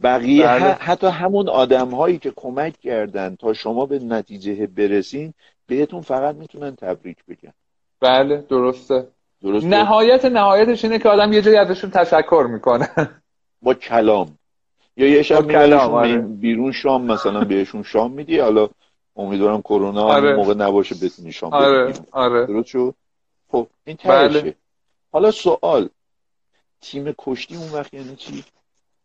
بقیه بله. حتی همون آدم هایی که کمک کردن تا شما به نتیجه برسین بهتون فقط می‌تونن تبریک بگن. بله درسته, درسته. نهایت نهایتش اینه که آدم یه جایی ازشون تشکر می‌کنه. با کلام. یا یه شب آره. بیرون شام مثلا بهشون شام میدی حالا امیدوارم کرونا آره. موقع نباشه بتونی شام آره. آره. درست شد خب این بله. حالا سوال تیم کشتی اون وقت یعنی چی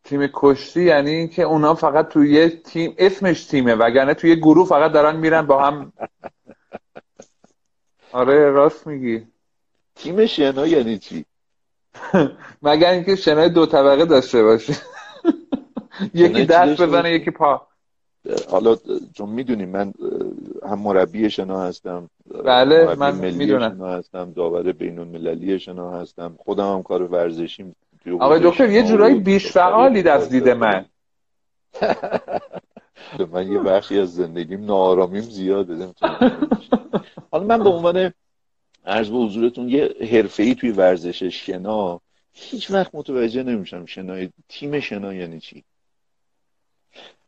تیم کشتی یعنی که اونا فقط توی یه تیم اسمش تیمه وگرنه توی یه گروه فقط دارن میرن با هم آره راست میگی تیم شنا یعنی چی مگر اینکه شنای دو طبقه داشته باشه یکی دست بزنه یکی پا. حالا چون می‌دونیم من هم مربی شنا هستم بله من می‌دونم. هستم داور بین المللی شنا هستم خودم هم کار ورزشیم آقای دکتر یه جورایی بیش فعالی از دید من. من یه بخشی از زندگیم ناآرامیم زیاده حالا من به عنوان عرض به حضورتون یه حرفه‌ای توی ورزش شنا هیچ وقت متوجه نمیشم شنای تیم شنا یعنی چی.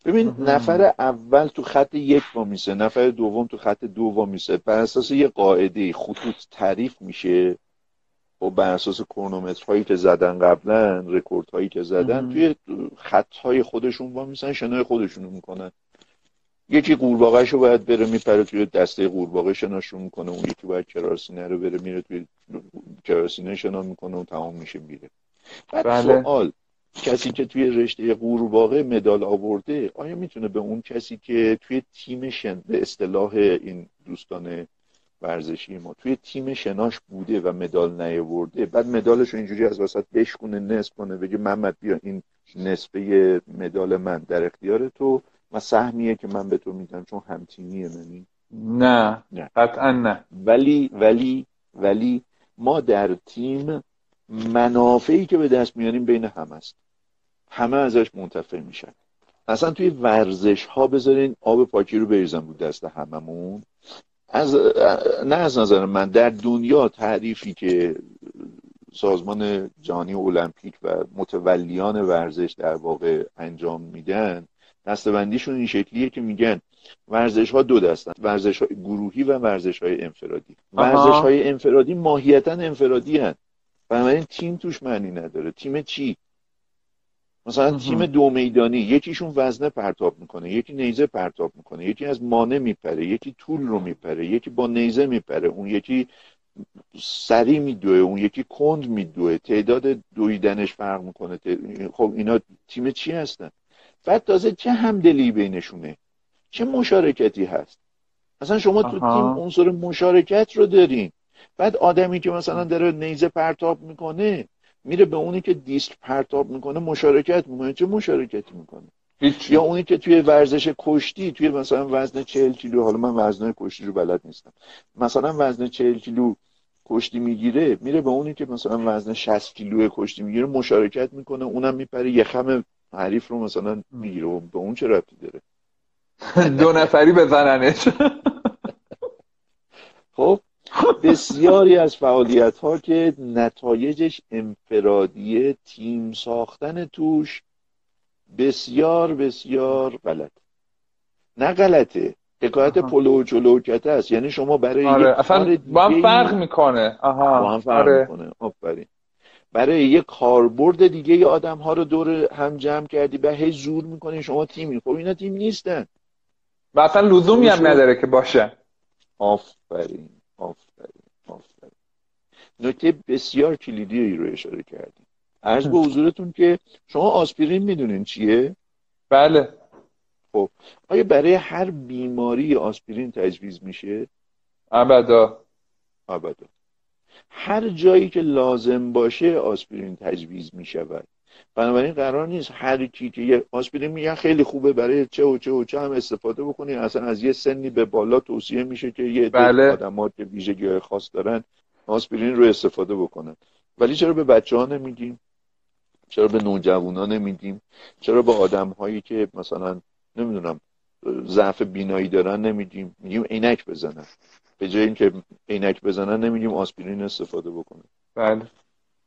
ببین نفر اول تو خط یک وا میسه نفر دوم تو خط دو وا میسه. بر اساس یه قاعده خطوط تعریف میشه. و بر اساس کرونومترهایی که زدن قبلا رکورد هایی که زدن توی خط های خودشون وا میسن شنای خودشون می‌کنن. یکی قورباغه رو باید بره میپره توی دسته قورباغه شناشون می‌کنه. اون یکی باید کراسینه رو بره میره توی کراسینه شنا می‌کنه و تمام میشه میره بعد بله. سوال کسی که توی رشته قورباغه مدال آورده آیا می‌تونه به اون کسی که توی تیم شن به اصطلاح این دوستان ورزشی ما توی تیم شناش بوده و مدال نیاورده بعد مدالش رو اینجوری از وسط بشکونه نصف کنه بگه محمد بیا این نصفه مدال من در اختیار تو و سهمیه که من به تو میدم چون همتیمیه منی نه نه. قطعا نه. ولی ولی ولی ما در تیم منافعی که به دست میاریم بین هم است. همه ازش منتفع میشن. اصلا توی ورزش ها بذارین آب پاکی رو بریزن بود دست هممون. از نه از نظر من در دنیا تعریفی که سازمان جهانی المپیک و متولیان ورزش در واقع انجام میدن دستبندیشون این شکلیه که میگن ورزش ها دو دستن ورزش های گروهی و ورزش های انفرادی. ورزش های انفرادی ماهیتا انفرادی هن بنابراین تیم توش معنی نداره. تیم چی؟ مثلا تیم دو میدانی یکیشون وزنه پرتاب می‌کنه یکی نیزه پرتاب می‌کنه یکی از مانه میپره یکی طول رو میپره یکی با نیزه میپره اون یکی سری میدوه اون یکی کند میدوه تعداد دویدنش فرق می‌کنه خب اینا تیم چی هستن؟ بعد تازه چه همدلی بینشونه؟ چه مشارکتی هست؟ مثلا شما تو تیم عنصر مشارکت رو دارین. بعد آدمی که مثلا داره نیزه پرتاب می‌کنه میره به اونی که دیسک پرتاب می‌کنه مشارکت می‌کنه. چه مشارکتی می‌کنه؟ یا اونی که توی ورزش کشتی توی مثلا وزن 40 کیلو حالا من وزن کشتی رو بلد نیستم. مثلا وزن 40 کیلو کشتی می‌گیره میره به اونی که مثلا وزن 60 کیلو کشتی می‌گیره مشارکت می‌کنه. اونم میپره یه خم حریف رو مثلا می‌گیره. به اون چه ربطی داره؟ دو نفری بزننش خب بسیاری از فعالیت ها که نتایجش انفرادیه تیم ساختن توش بسیار بسیار غلط نه غلطه. حکایت پلو و جلوکته است. یعنی شما برای آره. اصلا با هم فرق می‌کنه. آها. با هم فرق آره. می‌کنه. آفرین. برای یه کاربرد دیگه ی آدم ها رو دور هم جمع کردی به هی زور می‌کنی شما تیمی. خب اینا تیم نیستن. و اصلا لزومی هم نداره که باشه. آفرین. آفرین آفرین. نکته بسیار کلیدی رو اشاره کردیم عرض به حضورتون که شما آسپرین می‌دونین چیه؟ بله. خب آیا برای هر بیماری آسپرین تجویز میشه؟ ابدا. ابدا. هر جایی که لازم باشه آسپرین تجویز می‌شود. بنابراین قرار نیست هر کی که یه آسپرین میگن خیلی خوبه برای چه و چه و چه هم استفاده بکنی اصلا از یه سنی به بالا توصیه میشه که یه بله. آدمات که ویژگی خاص دارن آسپرین رو استفاده بکنن. ولی چرا به بچه ها نمیگیم؟ چرا به ها نمیدیم چرا به آدم هایی که مثلا نمی‌دونم ضعف بینایی دارن نمیدیم میگیم عینک بزنن. به جای اینکه عینک بزنن نمیگیم آسپرین استفاده بکنه بله.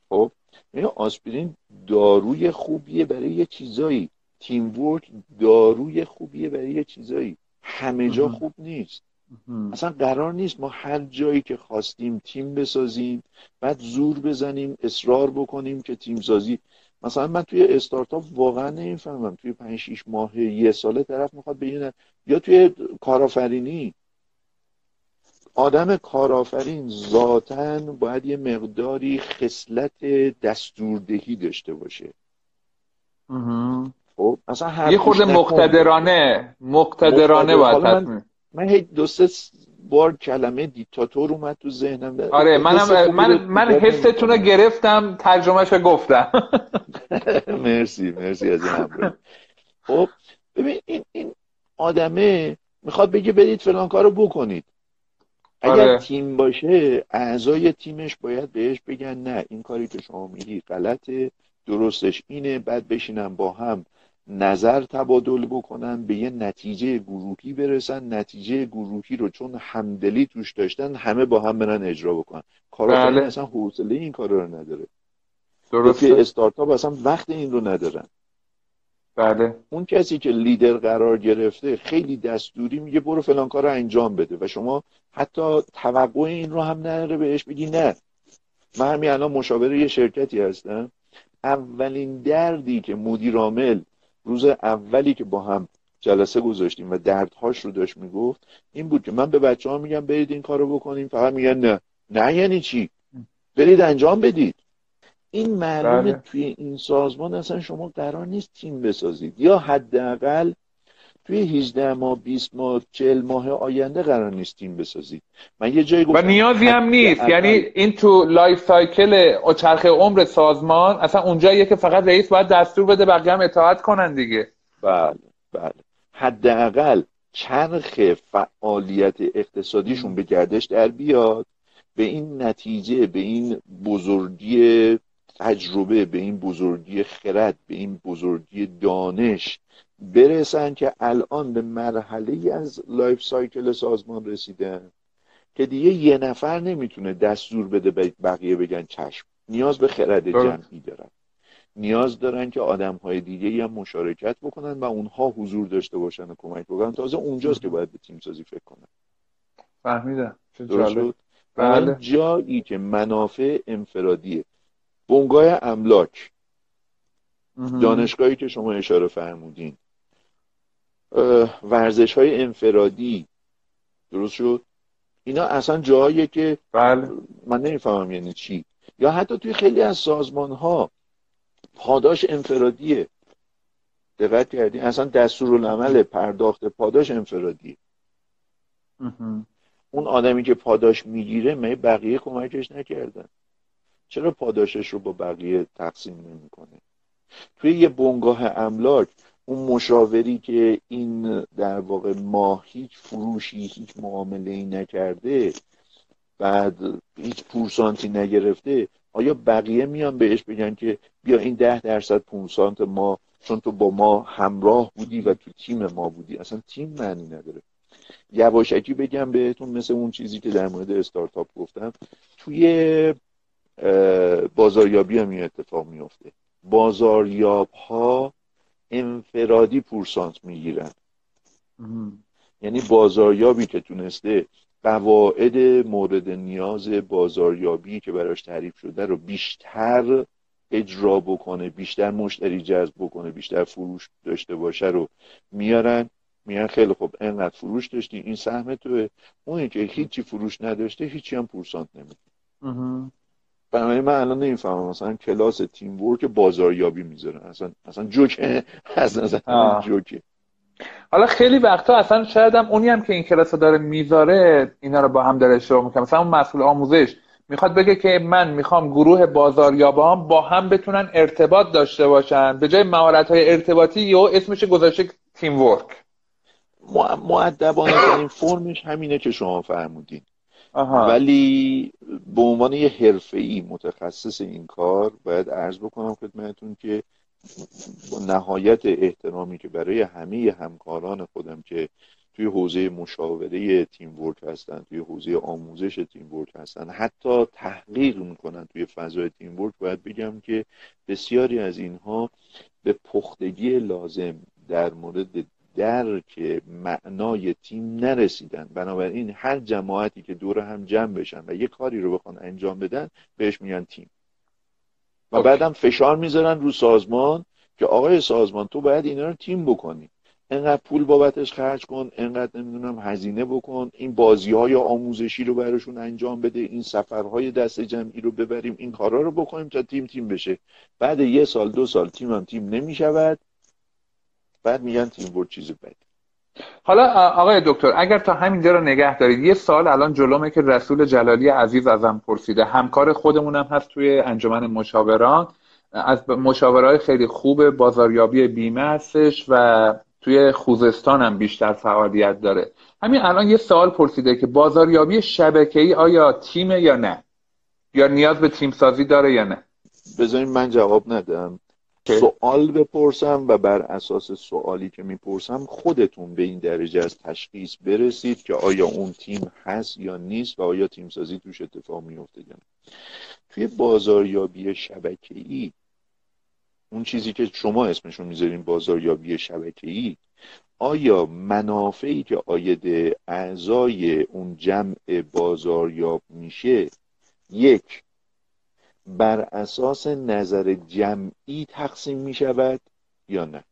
خب؟ یعنی آسپرین داروی خوبیه برای یه چیزایی. تیم ورک داروی خوبیه برای یه چیزایی. همه جا خوب نیست. اصلا قرار نیست ما هر جایی که خواستیم تیم بسازیم بعد زور بزنیم اصرار بکنیم که تیم سازی. مثلا من توی استارتاپ واقعا نمی‌فهمم توی 5 6 ماه یه ساله طرف می‌خواد بگیره یا توی کارآفرینی. آدم کارآفرین ذاتا باید یه مقداری خصلت دستوردهی داشته باشه. خب مثلا یه خود مقتدرانه مقتدرانه باید من, من هی دو سه بار کلمه دیکتاتور اومد تو ذهنم. آره منم من من حستون رو گرفتم ترجمهش گفتم. مرسی مرسی از این خب ببین این این آدمه می‌خواد بگه برید فلان کارو بکنید. اگر آره. تیم باشه اعضای تیمش باید بهش بگن نه این کاری که شما میگی غلطه درستش اینه بعد بشینن با هم نظر تبادل بکنن به یه نتیجه گروهی برسن. نتیجه گروهی رو چون همدلی توش داشتن همه با هم برن اجرا بکنن. کارا بله. اصلا حوصله این کار رو نداره. درسته. استارتاپ اصلا وقت این رو ندارن. بله. اون کسی که لیدر قرار گرفته خیلی دستوری میگه برو فلان کار رو انجام بده و شما حتی توقع این رو هم نداره بهش بگی نه. من همین الان مشاور یه شرکتی هستم. اولین دردی که مدیر عامل روز اولی که با هم جلسه گذاشتیم و دردهاش رو داشت می‌گفت این بود که من به بچه ها میگم برید این کارو بکنیم. فقط میگن نه. نه یعنی چی؟ برید انجام بدید. این معلومه بله. توی این سازمان اصلا شما قرار نیست تیم بسازید. یا حداقل توی 18 ماه 20 ماه 40 ماه آینده قرار نیست تیم بسازید. من یه جایی گفتم و نیازی هم نیست. یعنی این تو life cycle چرخه عمر سازمان اصلا اونجاییه که فقط رئیس باید دستور بده بقیه هم اطاعت کنن دیگه. بله بله. حداقل چرخ فعالیت اقتصادیشون به گردش در بیاد به این نتیجه به این بزرگی تجربه به این بزرگی خرد به این بزرگی دانش برسن که الان به مرحله از life cycle سازمان رسیدن که دیگه یه نفر نمی‌تونه دستور بده به بقیه بگن چشم. نیاز به خرد جمعی دارن. نیاز دارن که آدم های دیگه هم مشارکت بکنن و اونها حضور داشته باشن و کمک بکنن. تازه اونجاست که باید به تیم سازی فکر کنن. فهمیدم. بله. جایی که منافع انفرادیه. بنگاه املاک. دانشگاهی که شما اشاره فرمودین. ورزش های انفرادی. درست شد؟ اینا اصلا جاییه که بله. من نمی‌فهمم یعنی چی. یا حتی توی خیلی از سازمان ها پاداش انفرادیه. دقت کردی؟ اصلا دستورالعمل پرداخت پاداش انفرادیه. اون آدمی که پاداش می‌گیره می بقیه کمکش نکردن؟ چرا پاداشش رو با بقیه تقسیم نمی‌کنه؟ توی یه بنگاه املاک اون مشاوری که این در واقع ما هیچ فروشی هیچ معامله ای نکرده بعد هیچ پورسانتی نگرفته آیا بقیه میان بهش بگن که بیا این ده درصد پورسانت ما چون تو با ما همراه بودی و تو تیم ما بودی؟ اصلا تیم معنی نداره. یواشکی بگم بهتون مثل اون چیزی که در مورد استارتاپ گفتم توی بازاریابی هم این اتفاق میفته بازاریاب ها انفرادی پورسانت می‌گیرن. یعنی بازاریابی که تونسته قواعد مورد نیاز بازاریابی که براش تعریف شده رو بیشتر اجرا بکنه بیشتر مشتری جذب بکنه بیشتر فروش داشته باشه رو میارن میان خیلی خوب انقدر فروش داشتی این سهم توه. اونی که هیچی فروش نداشته هیچی هم پورسانت نمیده. بنابراین من الان نمی‌فهمم. مثلا کلاس تیم ورک بازاریابی می‌ذارن اصلا اصلا جوکه از نظر جوکه. حالا خیلی وقتا اصلا شاید هم اونی هم که این کلاس داره می‌ذاره اینا رو با هم داره اشتراک می‌کنه. مثلا اون مسئول آموزش می‌خواد بگه که من می‌خوام گروه بازاریابان با هم بتونن ارتباط داشته باشن. به جای مهارت های ارتباطی یا اسمش گذاشته تیم ورک. معدبانه ترین فرمش همینه که شما فرمودین. ولی به عنوان یه حرفه‌ای متخصص این کار باید عرض بکنم خدمتتون که با نهایت احترامی که برای همه همکاران خودم که توی حوزه مشاوره تیم ورک هستن توی حوزه آموزش تیم ورک هستن حتی تحقیق می‌کنن توی فضای تیم ورک باید بگم که بسیاری از اینها به پختگی لازم در مورد درک معنای تیم نرسیدن. بنابراین هر جماعتی که دور هم جمع بشن و یه کاری رو بخوان انجام بدن بهش میگن تیم. و بعدم فشار می‌ذارن رو سازمان که آقای سازمان تو باید اینا رو تیم بکنی. انقدر پول بابتش خرج کن انقدر نمی‌دونم هزینه بکن این بازی های آموزشی رو براشون انجام بده این سفرهای دست جمعی رو ببریم این کارا رو بکنیم تا تیم تیم بشه. بعد یه سال دو سال تیم هم تیم نمی‌شود. بعد میگن تیم بود چیز بدی حالا آقای دکتر اگر تا همینجا رو نگه دارید یه سال الان جلومه که رسول جلالی عزیز ازم پرسیده. همکار خودمونم هست توی انجمن مشاوران. از مشاورهای خیلی خوب بازاریابی بیمه هستش و توی خوزستان هم بیشتر فعالیت داره. همین الان یه سوال پرسیده که بازاریابی شبکه‌ای آیا تیمه یا نه؟ یا نیاز به تیم سازی داره یا نه؟ بذارین من جواب ندم. سوال بپرسم و بر اساس سوالی که می‌پرسم خودتون به این درجه از تشخیص برسید که آیا اون تیم هست یا نیست و آیا تیم سازی توش اتفاق میفته یا توی بازاریابی شبکه‌ای اون چیزی که شما اسمشون می‌ذارین بازاریابی شبکه‌ای آیا منافعی که آید اعضای اون جمع بازاریاب میشه یک بر اساس نظر جمعی تقسیم می شود یا نه؟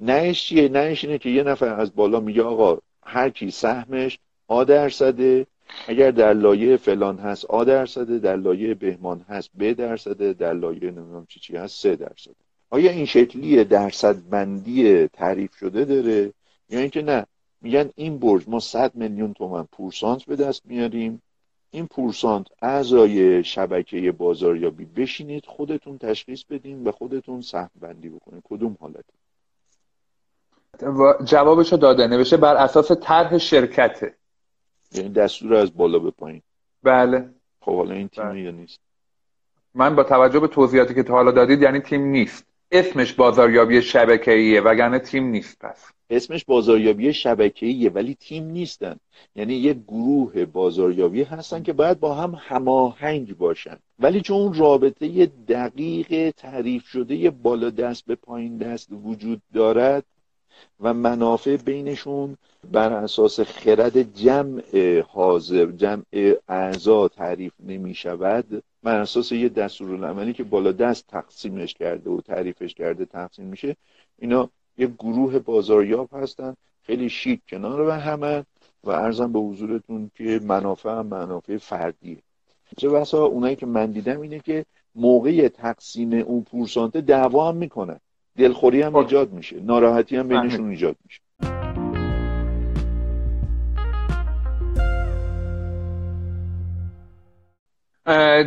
نهش چیه؟ نهش اینه که یه نفر از بالا میگه آقا هر کی سهمش آ درصده اگر در لایه فلان هست آ درصده در لایه بهمان هست ب درصده در لایه نمی‌دونم چی چی هست سه درصده. آیا این شکلی درصد بندی تعریف شده داره یا اینکه نه؟ میگن این برج ما 100 میلیون تومن پورسانت به دست میاریم این پورسانت اعضای شبکه بازاریابی بشینید خودتون تشخیص بدین و خودتون سهم بندی بکنید. کدوم حالت؟ جوابشو داده. نوشته بر اساس طرح شرکته. یعنی دستور از بالا به پایین. بله. خب حالا این تیم بله. یا نیست؟ من با توجه به توضیحاتی که تا حالا دادید یعنی تیم نیست. اسمش بازاریابی شبکه‌ایه وگرنه تیم نیست پس. اسمش بازاریابی شبکه‌ایه ولی تیم نیستن. یعنی یک گروه بازاریابی هستن که باید با هم هماهنگ باشن. ولی چون اون رابطه دقیق تعریف شده بالا دست به پایین دست وجود دارد و منافع بینشون بر اساس خرد جمع حاضر جمع اعضا تعریف نمی شود. بر اساس یه دستورالعملی که بالا دست تقسیمش کرده و تعریفش کرده تقسیم میشه اینا یه گروه بازاریاب هستن خیلی شیک کنار و همه و ارزم به حضورتون که منافع منافع فردیه. چه بسا اونایی که من دیدم اینه که موقع تقسیم اون پورسانته دعوا هم می‌کنن. دلخوری هم خب. ایجاد میشه ناراحتی هم بینشون ایجاد میشه.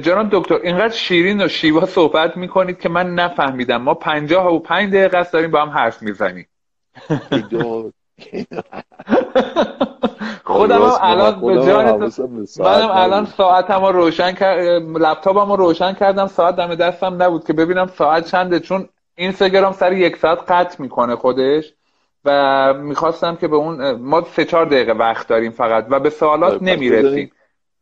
جناب دکتر اینقدر شیرین و شیوا صحبت می‌کنید که من نفهمیدم. ما پنجاه و پنج دقیقه است داریم با هم حرف می‌زنیم. خودم هم الان به جان منم الان ساعتم رو روشن کردم لپتاپم رو روشن کردم. ساعت دم دستم نبود که ببینم ساعت چنده چون اینستاگرام سر یک ساعت قطع می‌کنه خودش و می‌خواستم که به اون ما سه چهار دقیقه وقت داریم فقط و به سوالات آره، نمی‌رسیم.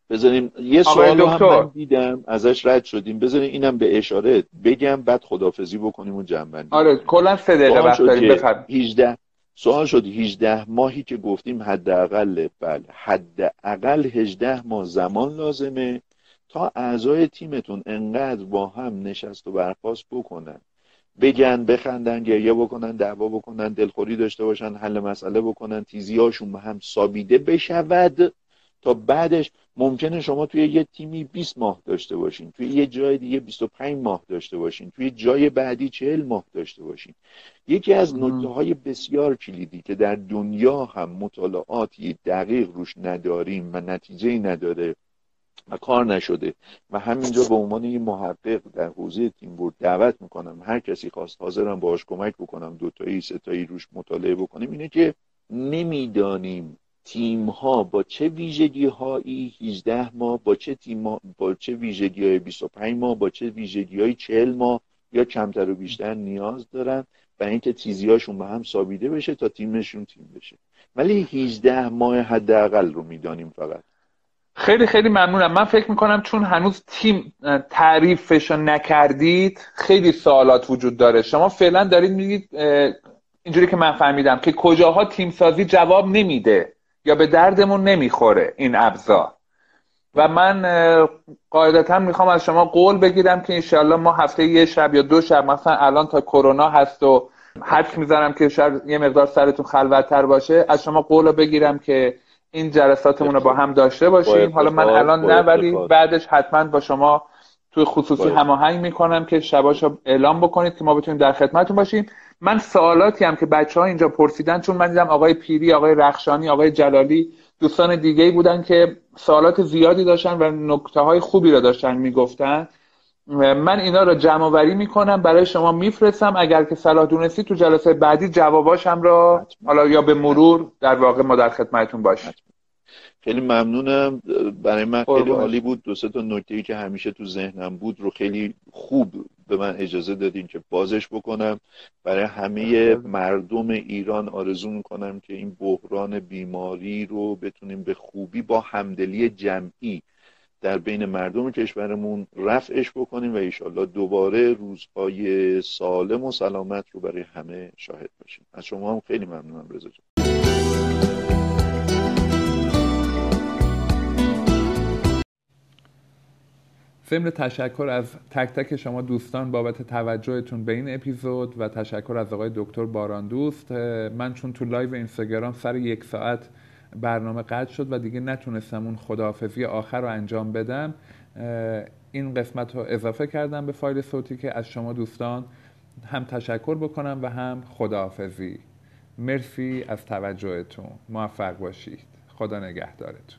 بذاریم یه سوال هم من دیدم ازش رد شدیم. بذاریم اینم به اشاره بگم بعد خدافزی بکنیم و جنبندی آره کلا سه دقیقه وقت داریم 18 سوال شد 18 ماهی که گفتیم حداقل بله حداقل 18 ماه زمان لازمه تا اعضای تیمتون انقدر با هم نشست و برخواست بکنن. بگن بخندن گریه بکنن دعوا بکنن دلخوری داشته باشن حل مسئله بکنن تیزیاشون به هم سابیده بشود تا بعدش ممکنه شما توی یه تیمی 20 ماه داشته باشین توی یه جای دیگه 25 ماه داشته باشین توی جای بعدی 40 ماه داشته باشین. یکی از نکته های بسیار کلیدی که در دنیا هم مطالعاتی دقیق روش نداریم و نتیجه نداره و کار نشده. و همینجا به عنوان یه محقق در حوزه تیم بورد دعوت می‌کنم هر کسی خواست حاضرم باش کمک بکنم دوتایی ستایی روش مطالعه بکنیم اینه که نمی‌دانیم تیم ها با چه ویژگی هایی 18 ماه با چه تیم با چه ویژگی های 25 ماه با چه ویژگی های 40 ماه یا کمتر و بیشتر نیاز دارن و اینکه هاشون به هم سابیده بشه تا تیمشون تیم بشه. ولی 18 ماه حداقل رو می‌دانیم فقط. خیلی خیلی ممنونم. من فکر می‌کنم چون هنوز تیم تعریفش نکردید خیلی سوالات وجود داره. شما فعلا دارید میگید اینجوری که من فهمیدم که کجاها تیم سازی جواب نمیده یا به دردمون نمی‌خوره این ابزار. و من قاعدتا می‌خوام از شما قول بگیرم که انشالله ما هفته یه شب یا دو شب مثلا الان تا کرونا هست و حدس می‌ذارم که شاید یه مقدار سرتون خلوتتر باشه از شما قول بگیرم که این جلساتمون رو با هم داشته باشیم. حالا من الان نه ولی بعدش حتما با شما توی خصوصی هماهنگ می‌کنم که شباشو اعلام بکنید که ما بتونیم در خدمتتون باشیم. من سوالاتی هم که بچه ها اینجا پرسیدن چون من دیدم آقای پیری آقای رخشانی آقای جلالی دوستان دیگه بودن که سوالات زیادی داشتن و نکته های خوبی رو داشتن می‌گفتن. من اینا رو جمع آوری می‌کنم برای شما میفرستم. اگر که صلاح دونستی تو جلسه بعدی جواباشم را حالا یا به مرور در واقع ما در خدمتتون باشیم خیلی ممنونم. برای من خیلی عالی بود. دو سه تا نکته که همیشه تو ذهنم بود رو خیلی خوب به من اجازه دادین که بازش بکنم. برای همه مردم ایران آرزو می‌کنم که این بحران بیماری رو بتونیم به خوبی با همدلی جمعی در بین مردم کشورمون رفعش بکنیم و ایشالله دوباره روزهای سالم و سلامت رو برای همه شاهد باشیم. از شما هم خیلی ممنونم رضا ضمن تشکر از تک تک شما دوستان بابت توجهتون به این اپیزود و تشکر از آقای دکتر باران دوست من چون تو live اینستاگرام سر یک ساعت برنامه قطع شد و دیگه نتونستم اون خداحافظی آخر رو انجام بدم این قسمت رو اضافه کردم به فایل صوتی که از شما دوستان هم تشکر بکنم و هم خداحافظی. مرسی از توجهتون. موفق باشید. خدا نگهدارتون.